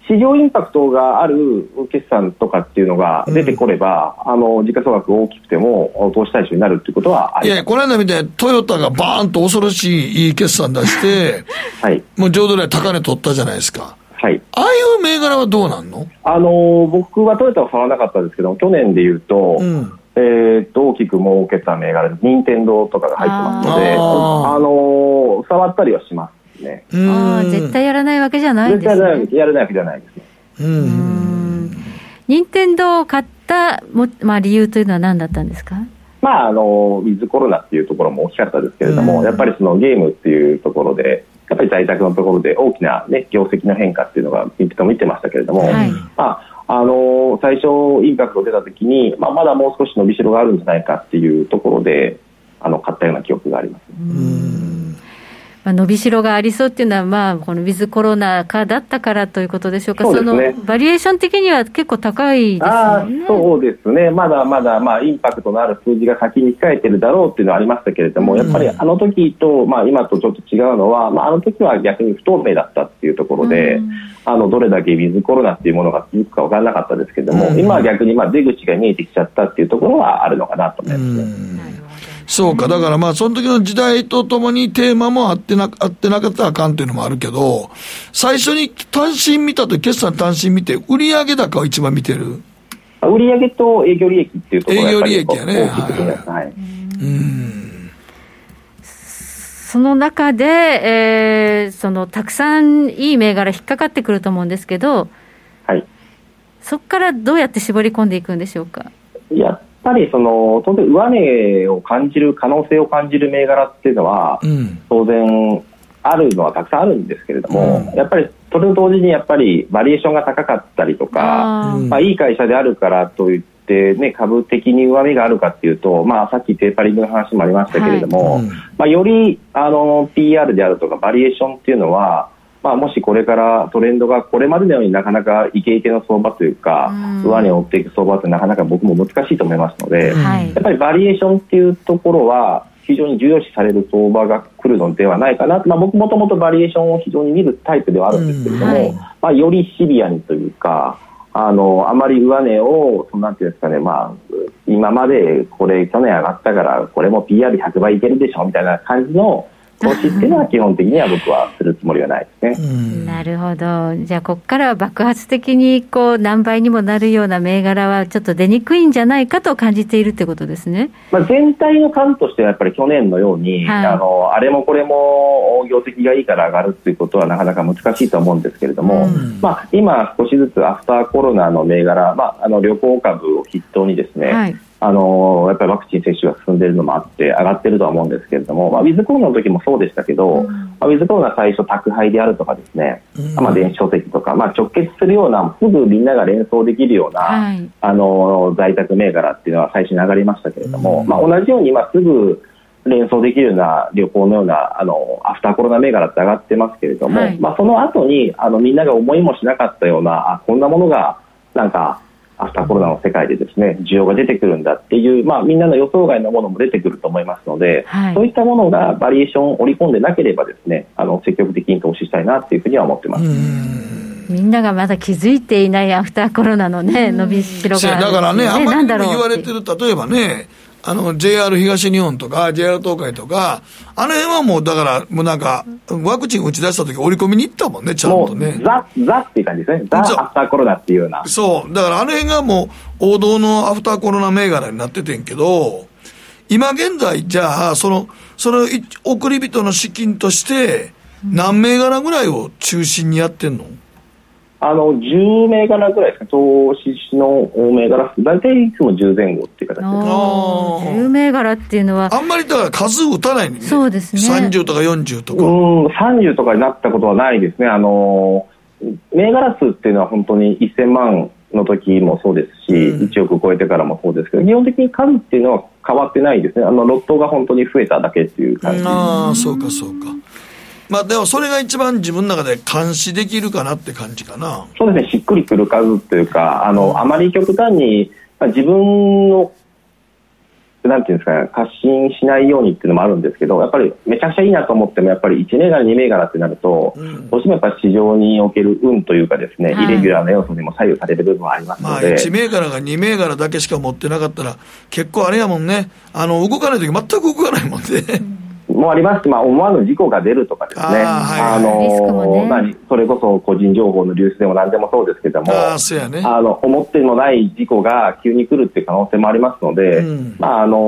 市場インパクトがある決算とかっていうのが出てこれば、うん、あの時価総額大きくても投資対象になるっていうことはあり
いや、この間みたいにトヨタがバーンと恐ろしいいい決算出して、
はい、
もう浄土で高値取ったじゃないですか。
はい、
ああいう銘柄はどうなんの？
あの僕はトヨタは触らなかったですけど去年でいうと、うんえー、と大きく儲けた銘柄任天堂とかが入ってますのであの触ったりはしますね。
ああ絶対やらないわけじゃないですね。
絶対やらないわけじゃないですね。
うん。任天堂を買ったも、まあ、理由というのは何だったんですか？
まあ、あのウィズコロナっていうところも大きかったですけれども、やっぱりそのゲームっていうところで、やっぱり在宅のところで大きな、ね、業績の変化っていうのが、見てましたけれども、はい、まあ、あの最初、インパクト出た時に、まあ、まだもう少し伸びしろがあるんじゃないかっていうところで、あの買ったような記憶があります。
うんまあ、伸びしろがありそうっていうのは、まあ、このウィズコロナ禍だったからということでしょうか、
そ、ね、
のバリエーション的には結構高いですよね。
そうですね、まだまだ、まあ、インパクトのある数字が先に控えてるだろうっていうのはありましたけれども、やっぱりあの時と、まあ、今とちょっと違うのは、まあ、あの時は逆に不透明だったっていうところで、あのどれだけウィズコロナっていうものが続くか分からなかったですけれども、今は逆にまあ出口が見えてきちゃったっていうところはあるのかなと思いますね。
そうか、だからまあ、その時の時代とともにテーマも合ってな、合ってなかったらあかんっていうのもあるけど、最初に単身見たと決算単身見て、売上高を一番見てる
売上と営業利益っていうところ
が営業利益やね。
はい。
うん
その中で、えー、そのたくさんいい銘柄引っかかってくると思うんですけど、
はい、
そこからどうやって絞り込んでいくんでしょうか？
いやぱりその当然、上値を感じる可能性を感じる銘柄っていうのは、うん、当然あるのはたくさんあるんですけれども、うん、やっぱりそれと同時にやっぱりバリエーションが高かったりとか、まあ、いい会社であるからといって、ね、株的に上値があるかっていうと、まあ、さっきテーパリングの話もありましたけれども、はい。うん、まあ、よりあの PR であるとかバリエーションっていうのはまあ、もしこれからトレンドがこれまでのようになかなかイケイケの相場というか、上値を追っていく相場ってなかなか僕も難しいと思いますので、はい、やっぱりバリエーションっていうところは非常に重要視される相場が来るのではないかなまあ、僕もともとバリエーションを非常に見るタイプではあるんですけれども、はい、まあ、よりシビアにというかあのあまり上値をなんていうんですかね、まあ、今までこれ去年上がったからこれも PR100 倍いけるでしょみたいな感じの投資っていうのは基本的には僕はするつもりはないです
ね。なるほど。じゃあ、ここからは爆発的にこう何倍にもなるような銘柄はちょっと出にくいんじゃないかと感じているってことですね。
まあ、全体の数としてはやっぱり去年のように、はい、あのあれもこれも業績がいいから上がるっていうことはなかなか難しいと思うんですけれども、うん、まあ、今少しずつアフターコロナの銘柄、まあ、あの旅行株を筆頭にですね、はいあのやっぱりワクチン接種が進んでいるのもあって上がってるとは思うんですけれども、まあ、ウィズコロナの時もそうでしたけど、うん、まあ、ウィズコロナ最初宅配であるとかですね、うん、まあ、電子書籍とか、まあ、直結するようなすぐみんなが連想できるような、はい、あの在宅銘柄っていうのは最初に上がりましたけれども、うん、まあ、同じように今すぐ連想できるような旅行のようなあのアフターコロナ銘柄って上がってますけれども、はい、まあ、その後にあのみんなが思いもしなかったようなあこんなものがなんかアフターコロナの世界でですね需要が出てくるんだっていう、まあ、みんなの予想外のものも出てくると思いますので、はい、そういったものがバリエーションを織り込んでなければですねあの積極的に投資したいなというふうには思ってます。
みんながまだ気づいていないアフターコロナのね、伸びしろが、
ね、だからね、あんまり言われてる、例えばね、あの、JR 東日本とか、JR 東海とか、あの辺はもう、だから、もうなんか、ワクチン打ち出した時折り込みに行ったもんね、ちゃんとね。
ザ、ザっていう感じですね。ザ・アフターコロナっていうような。
そう。だからあの辺がもう、王道のアフターコロナ銘柄になっててんけど、今現在、じゃあ、その、その、送り人の資金として、何銘柄ぐらいを中心にやってんの、
あの10銘柄ぐらいですか、投資の銘柄数、大体いつも10前後っていう形です。
10銘柄っていうのは、
あんまりだから数打たないんで、
ね、そうですね。
30とか40とか。う
ん、30とかになったことはないですね。あの、銘柄数っていうのは本当に1000万の時もそうですし、うん、1億超えてからもそうですけど、基本的に数っていうのは変わってないですね。あの、ロットが本当に増えただけっていう感じ。
ああ、そうかそうか。まあでもそれが一番自分の中で監視できるかなって感じかな。
そうですね、しっくりくる数というか、あの、あまり極端に、まあ、自分の、なんていうんですかね、発信しないようにっていうのもあるんですけど、やっぱりめちゃくちゃいいなと思っても、やっぱり1銘柄、2銘柄ってなると、うん、どうしてもやっぱり市場における運というかですね、はい、イレギュラーな要素にも左右される部分はありますので。まあ、
1銘柄が2銘柄だけしか持ってなかったら、結構あれやもんね、あの、動かないとき全く動かないもんね。
もありますし、まあ、思わぬ事故が出るとかですね、あ、あのまあ、それこそ個人情報の流出でもなんでもそうですけども、
あ、
ね、あの思ってもない事故が急に来るっていう可能性もありますので、うん、まあ、あの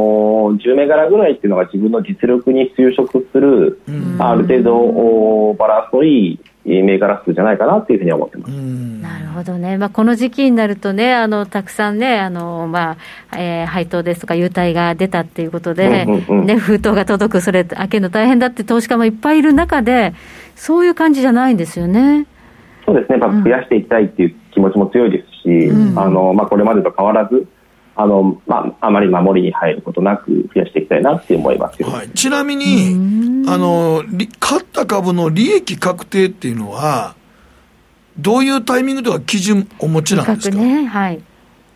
10銘柄ぐらいっていうのが自分の実力に就職する、うん、ある程度バランスのいい銘柄数じゃないかなというふうに思ってます。
なるほどね、まあ、この時期になるとね、あのたくさんね、あのまあえー、配当ですとか、優待が出たっていうことで、うんうんうん、ね、封筒が届く、それ、開けるの大変だって投資家もいっぱいいる中で、そういう感じじゃないんですよね。
そうですね、まあ、増やしていきたいっていう気持ちも強いですし、うん、あのまあ、これまでと変わらず、あのまあ、あまり守りに入ることなく増やしていきたいなって思います
はい、ちなみに、あの買った株の利益確定っていうのは、どういうタイミングとか基準お持ちなんですか、ね。はい。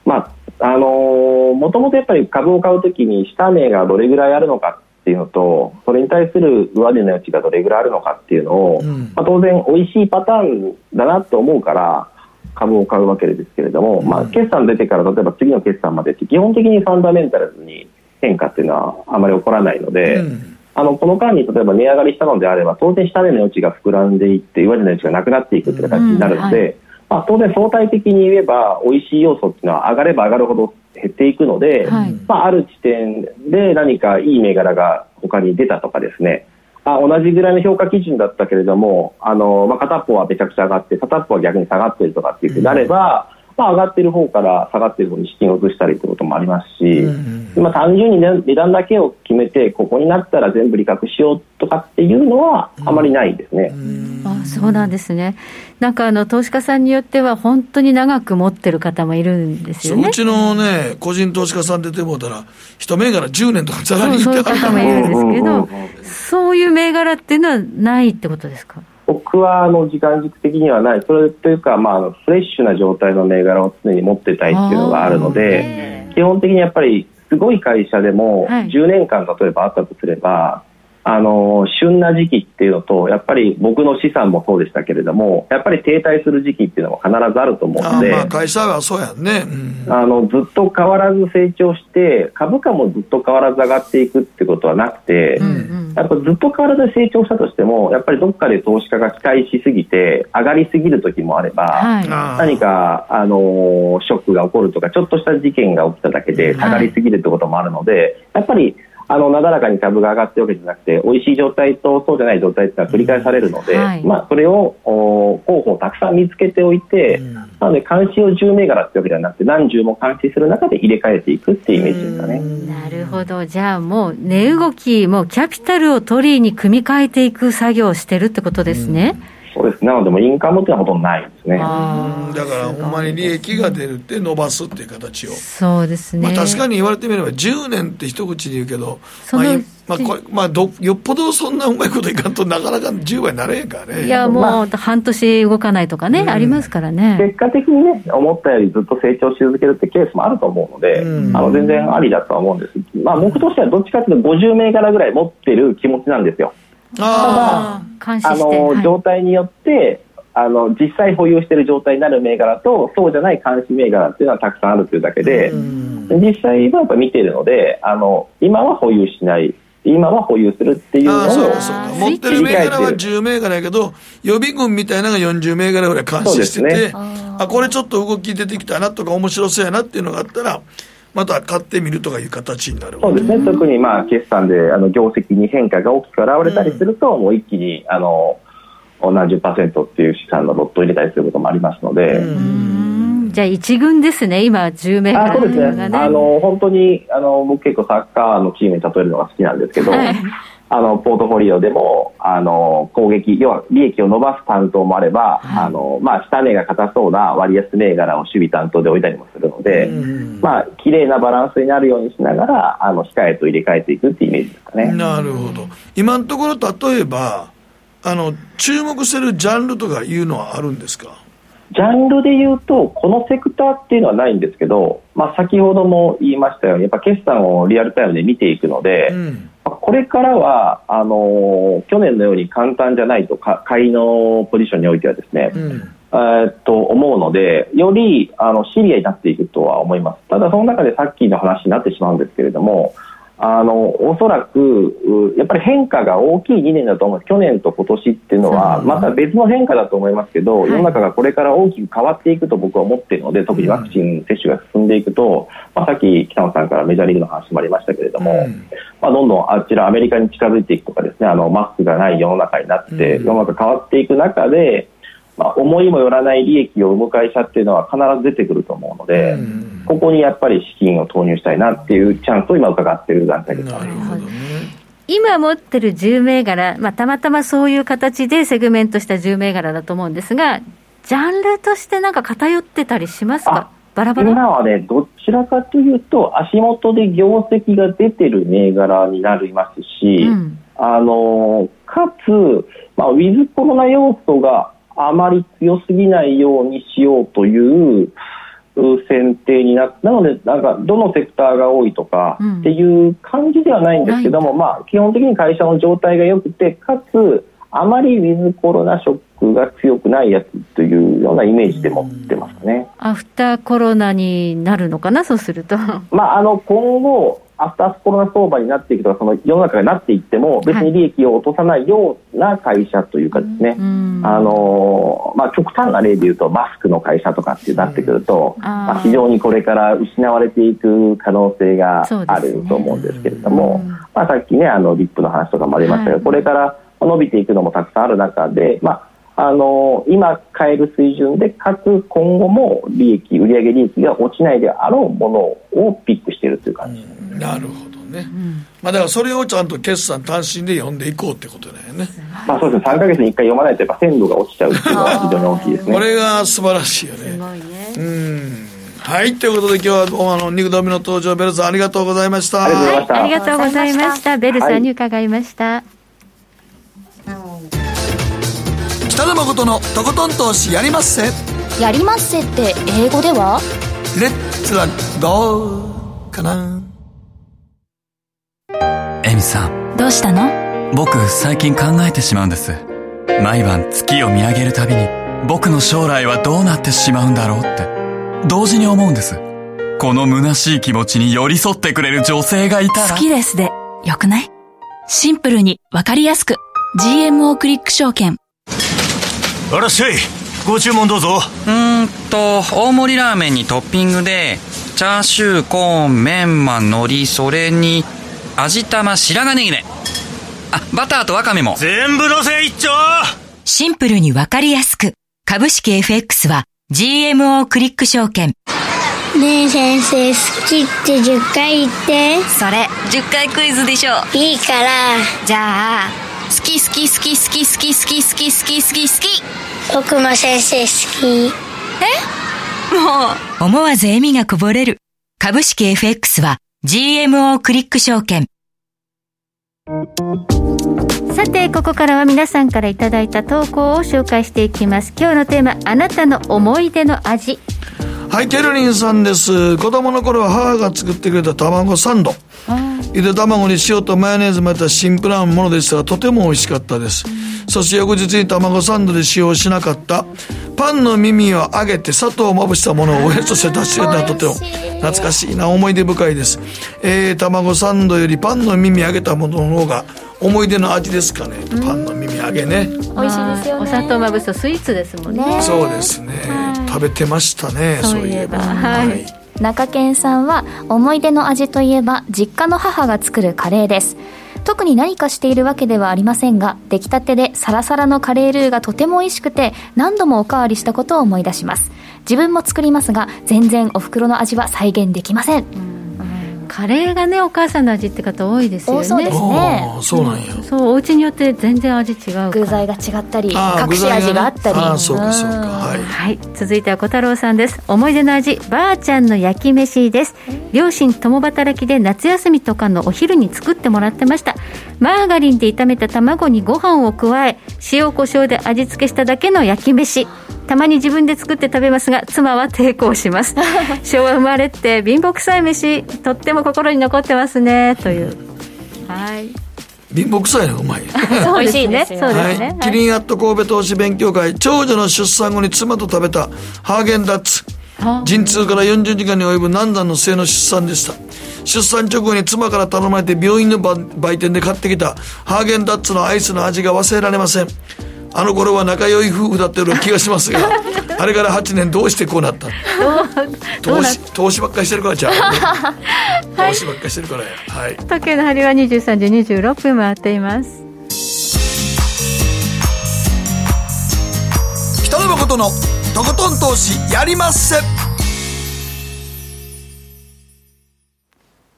まああのー、もともとやっぱり株を買うときに下値がどれぐらいあるのかっていうのとそれに対する上値の余地がどれぐらいあるのかっていうのを、うん、まあ、当然美味しいパターンだなと思うから株を買うわけですけれども、まあ、決算出てから例えば次の決算までって基本的にファンダメンタルズに変化っていうのはあまり起こらないので、うん、あのこの間に例えば値上がりしたのであれば当然下値の余地が膨らんでいって上値の余地がなくなっていくという形になるので、うん。はい、まあ、当然相対的に言えば美味しい要素っていうのは上がれば上がるほど減っていくので、はい、まあ、ある地点で何かいい銘柄が他に出たとかですねあ同じぐらいの評価基準だったけれどもあの、まあ、片っぽはめちゃくちゃ上がって片っぽは逆に下がっているとかっていうふうになれば、まあ、上がっている方から下がっている方に資金を移したりということもありますし、うん、まあ、単純に、ね、値段だけを決めてここになったら全部利確しようとかっていうのはあまりないですね。
うん、あそうなんですね。なんかあの投資家さんによっては本当に長く持ってる方もいるんですよね。
うちのね個人投資家さん出てもうたら一銘柄10年とかざらに
そういう方もいるんですけどそういう銘柄っていうのはないってことですか？
僕はあの時間軸的にはない、それというか、まあ、フレッシュな状態の銘柄を常に持ってたいっていうのがあるので、基本的にやっぱりすごい会社でも、10年間例えばあったとすれば、あの旬な時期っていうのとやっぱり僕の資産もそうでしたけれどもやっぱり停滞する時期っていうのも必ずあると思うので
あ会社はそうやね、
うん、あのずっと変わらず成長して株価もずっと変わらず上がっていくってことはなくて、うんうん。やっぱずっと変わらず成長したとしてもやっぱりどっかで投資家が期待しすぎて上がりすぎる時もあれば、はい、何か、あのショックが起こるとかちょっとした事件が起きただけで下がりすぎるってこともあるので、はい、やっぱりあのなだらかに株が上がってるわけじゃなくて美味しい状態とそうじゃない状態ってのは繰り返されるので、はい、まあ、それを候補をたくさん見つけておいて、うん、なので監視を10銘柄ってわけではなくて何十も監視する中で入れ替えていくっていうイメージですかね。
なるほど。じゃあもう値動きもうキャピタルを取りに組み替えていく作業をしてるってことですね。
うんそうですなのでもインカムっていうのはほとんどないですね。だ
からほんまに利益が出るって伸ばすっていう形を。
そうですね、
まあ、確かに言われてみれば10年って一口で言うけどまあまあこれまあど、よっぽどそんなうまいこといかんとなかなか10倍になれへんからね。
いやもう半年動かないとかね、うん、ありますからね。
結果的にね思ったよりずっと成長し続けるってケースもあると思うので、うん、あの全然ありだとは思うんです。まあ僕としてはどっちかというと50銘柄ぐらい持ってる気持ちなんですよ
あ
ただあの、はい、状態によってあの実際保有している状態になる銘柄とそうじゃない監視銘柄っていうのはたくさんあるというだけで実際はやっぱ見ているのであの今は保有しない今は保有するっていうのを
持ってる銘柄は10銘柄やけど予備軍みたいなのが40銘柄ぐらい監視してて、ね、あこれちょっと動き出てきたなとか面白そうやなっていうのがあったらまた買ってみるとかいう形になる
そうですね、特にまあ決算であの業績に変化が大きく現れたりすると、うん、もう一気にあの何十パーセントっていう資産のロットを入れたりすることもありますので。
じゃあ一軍ですね、今、10名
あそうですね、あの本当にあの僕、結構サッカーのチームに例えるのが好きなんですけど、はい、あのポートフォリオでもあの攻撃、要は利益を伸ばす担当もあれば、はい、あのまあ、下値が硬そうな割安銘柄を守備担当で置いたりもするので、まあ綺麗なバランスになるようにしながら、あの控えと入れ替えていくっていうイメージですかね。
なるほど。今のところ例えばあの注目してるジャンルとかいうのはあるんですか？
ジャンルで言うと、このセクターっていうのはないんですけど、まあ、先ほども言いましたように、やっぱ決算をリアルタイムで見ていくので、うん、これからはあの去年のように簡単じゃないと、買いのポジションにおいてはですね、うん、えっと思うので、よりあのシリアになっていくとは思います。ただ、その中でさっきの話になってしまうんですけれども、あのおそらくやっぱり変化が大きい2年だと思う。去年と今年っていうのはまた別の変化だと思いますけど、世の中がこれから大きく変わっていくと僕は思っているので特にワクチン接種が進んでいくと、まあ、さっき北野さんからメジャーリーグの話もありましたけれども、まあ、どんどんあちらアメリカに近づいていくとかですねあのマスクがない世の中になって世の中変わっていく中でまあ、思いもよらない利益を生む会社っていうのは必ず出てくると思うので、うん、ここにやっぱり資金を投入したいなっていうチャンスを今伺っている段階です。なるほどね。
今持ってる10銘柄、まあ、たまたまそういう形でセグメントした10銘柄だと思うんですが、ジャンルとしてなんか偏ってたりしますか？バラバラ。
今はね、どちらかというと、足元で業績が出てる銘柄になりますし、うん、あのかつ、まあ、ウィズコロナ要素があまり強すぎないようにしようという選定にななのでなんかどのセクターが多いとかっていう感じではないんですけども、うん、まあ、基本的に会社の状態が良くてかつあまりウィズコロナショックが強くないやつというようなイメージで持ってますね、
うん、アフターコロナになるのかなそうすると、
まあ、あの今後アフターコロナ相場になっていくとかその世の中がなっていっても別に利益を落とさないような会社というかですね、はい、あのまあ、極端な例で言うとマスクの会社とかってなってくると、まあ、非常にこれから失われていく可能性があると思うんですけれども、ね、まあ、さっきねあのリップの話とかもありましたが、はい、これから伸びていくのもたくさんある中で、まああの今買える水準でかつ今後も利益売上利益が落ちないであろうものをピックしているという感じ、
うん、なるほどね、うん、まあ、だからそれをちゃんと決算単身で読んでいこうってことだよね、
まあ、そうですね。3か月に1回読まないとやっぱ鮮度が落ちちゃうっていうのは非常に大きいですね。
これが素晴らしいよね。すごいね。うん。はい。ということで今日はあの肉度目の登場ベルさんありがとうございました。
ありがとうございました。ベルさんに伺いました、はい
北野誠のとことん投資やりまっせ。
やりまっせって英語では？
レッツはどうかな。
エミさん。
どうしたの？
僕最近考えてしまうんです。毎晩月を見上げるたびに僕の将来はどうなってしまうんだろうって。同時に思うんです。この虚しい気持ちに寄り添ってくれる女性がいたら。
好きですで。よくない？
シンプルに。わかりやすく GMO クリック証券。
あらっしゃい。ご注文どうぞ。
うんと大盛りラーメンにトッピングでチャーシューコーンメンマ海苔それに味玉白髪ネギね。あバターとワカメも。
全部のせ一丁。
シンプルにわかりやすく。株式 FX は GMO クリック証券。
ねえ先生好きって10回言って。
それ10回クイズでしょ。
いいから。
じゃあ好き好き好き好き好き好き好き好き好き好き
僕も先生好き。
え？も
う。思わず笑みがこぼれる。株式 FX は GMO クリック証券。
さてここからは皆さんからいただいた投稿を紹介していきます。今日のテーマあなたの思い出の味
はいケルリンさんです。子供の頃は母が作ってくれた卵サンド。ゆで卵に塩とマヨネーズ混ぜたシンプルなものでしたがとても美味しかったです、そして翌日に卵サンドで使用しなかった。パンの耳を揚げて砂糖をまぶしたものをおやつとして出してくれた。とても懐かしい。な思い出深いです、えー、卵サンドよりパンの耳揚げたものの方が思い出の味ですかね、パンの耳揚げね。
美味しいですよね。
お砂糖まぶすとスイーツですもんね。
そうですね、食べてましたねそういえば。はい、
はい。中堅さんは思い出の味といえば実家の母が作るカレーです。特に何かしているわけではありませんが出来たてでサラサラのカレールーがとても美味しくて何度もおかわりしたことを思い出します。自分も作りますが全然お袋の味は再現できません、うん
カレーがねお母さんの味って方多いですよね。
そうですね。
そうなんや、
そうお家によって全然味違う
具材が違ったり隠し味があったり。
あそうかそうか。はい、
はい、続いては小太郎さんです。思い出の味ばあちゃんの焼き飯です。両親共働きで夏休みとかのお昼に作ってもらってました。マーガリンで炒めた卵にご飯を加え塩コショウで味付けしただけの焼き飯。たまに自分で作って食べますが妻は抵抗します。昭和生まれって貧乏くさい飯とっても心に残ってますねという。はい。
貧乏くさいのうまい。
そうですね。そうですね、
はい、キリンアット神戸投資勉強会長女の出産後に妻と食べたハーゲンダッツ。陣痛から40時間に及ぶ難産の末の出産でした出産直後に妻から頼まれて病院の売店で買ってきたハーゲンダッツのアイスの味が忘れられませんあの頃は仲良い夫婦だったような気がしますが あれから8年どうしてこうなった？投資投資ばっかりしてるからじゃあ。投資ばっかりしてるからや。はい。
時計の針は23時26分回っています。
北野誠のとことん投資やりまっせ。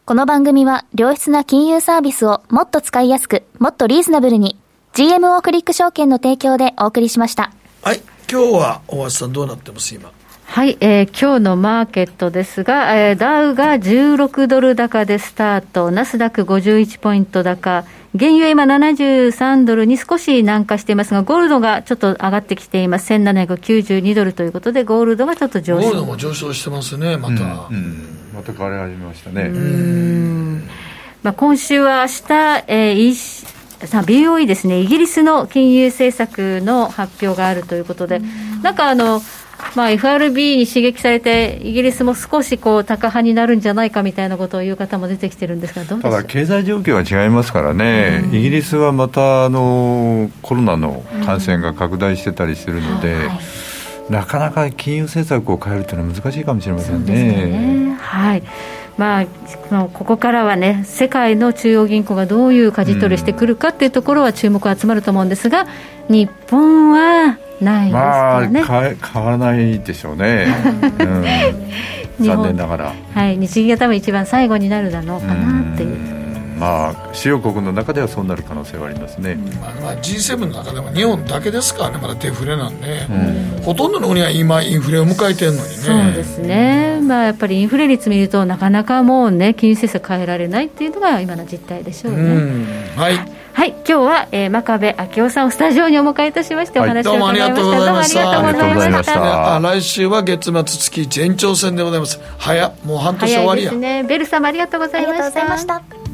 この番組は良質な金融サービスをもっと使いやすくもっとリーズナブルに GMO クリック証券の提供でお送りしました。
はい。今日は大橋さんどうなってます今？
はい、えー、今日のマーケットですが、えー、ダウが16ドル高でスタート、ナスダック51ポイント高、原油今73ドルに少し南下していますが、ゴールドがちょっと上がってきています。1792ドルということで、ゴールドがちょっと上昇。
ゴールドも上昇してますね、また。うん、うん、
また変わり始めましたね。うん。
まあ、今週は明日、えー、さあ BOE ですね、イギリスの金融政策の発表があるということで、なんかあの、まあ、FRB に刺激されて、イギリスも少しこう高派になるんじゃないかみたいなことを言う方も出てきてるんですが、
ただ、経済状況は違いますからね、イギリスはまたあのコロナの感染が拡大してたりするので、なかなか金融政策を変えるというのは難しいかもしれませんね。
ね。はいまあ、ここからはね、世界の中央銀行がどういう舵取りしてくるかっていうところは注目が集まると思うんですが、日本はないですかね、
まあ、変わらないでしょうね、うん、残念ながら、
はい、日銀が多分一番最後になるだろうかなっていう。
まあ、主要国の中ではそうなる可能性はありますね、
まあ、まあ G7 の中でも日本だけですからね、まだデフレなんで、うん、ほとんどの国は今、インフレを迎えてるのにね。
そうですね、まあ、やっぱりインフレ率見ると、なかなかもうね、金融政策変えられないっていうのが今の実態でしょうね。う
はい
はい、今日は、えー、真壁昭夫さんをスタジオにお迎えいたしまして、お話を伺いました。どうもありがとうございました。どうもありがとうございました。
来週は月末月一延長戦でございます。早もう半年終わりや。
ですね。ベル様ありがとうございました。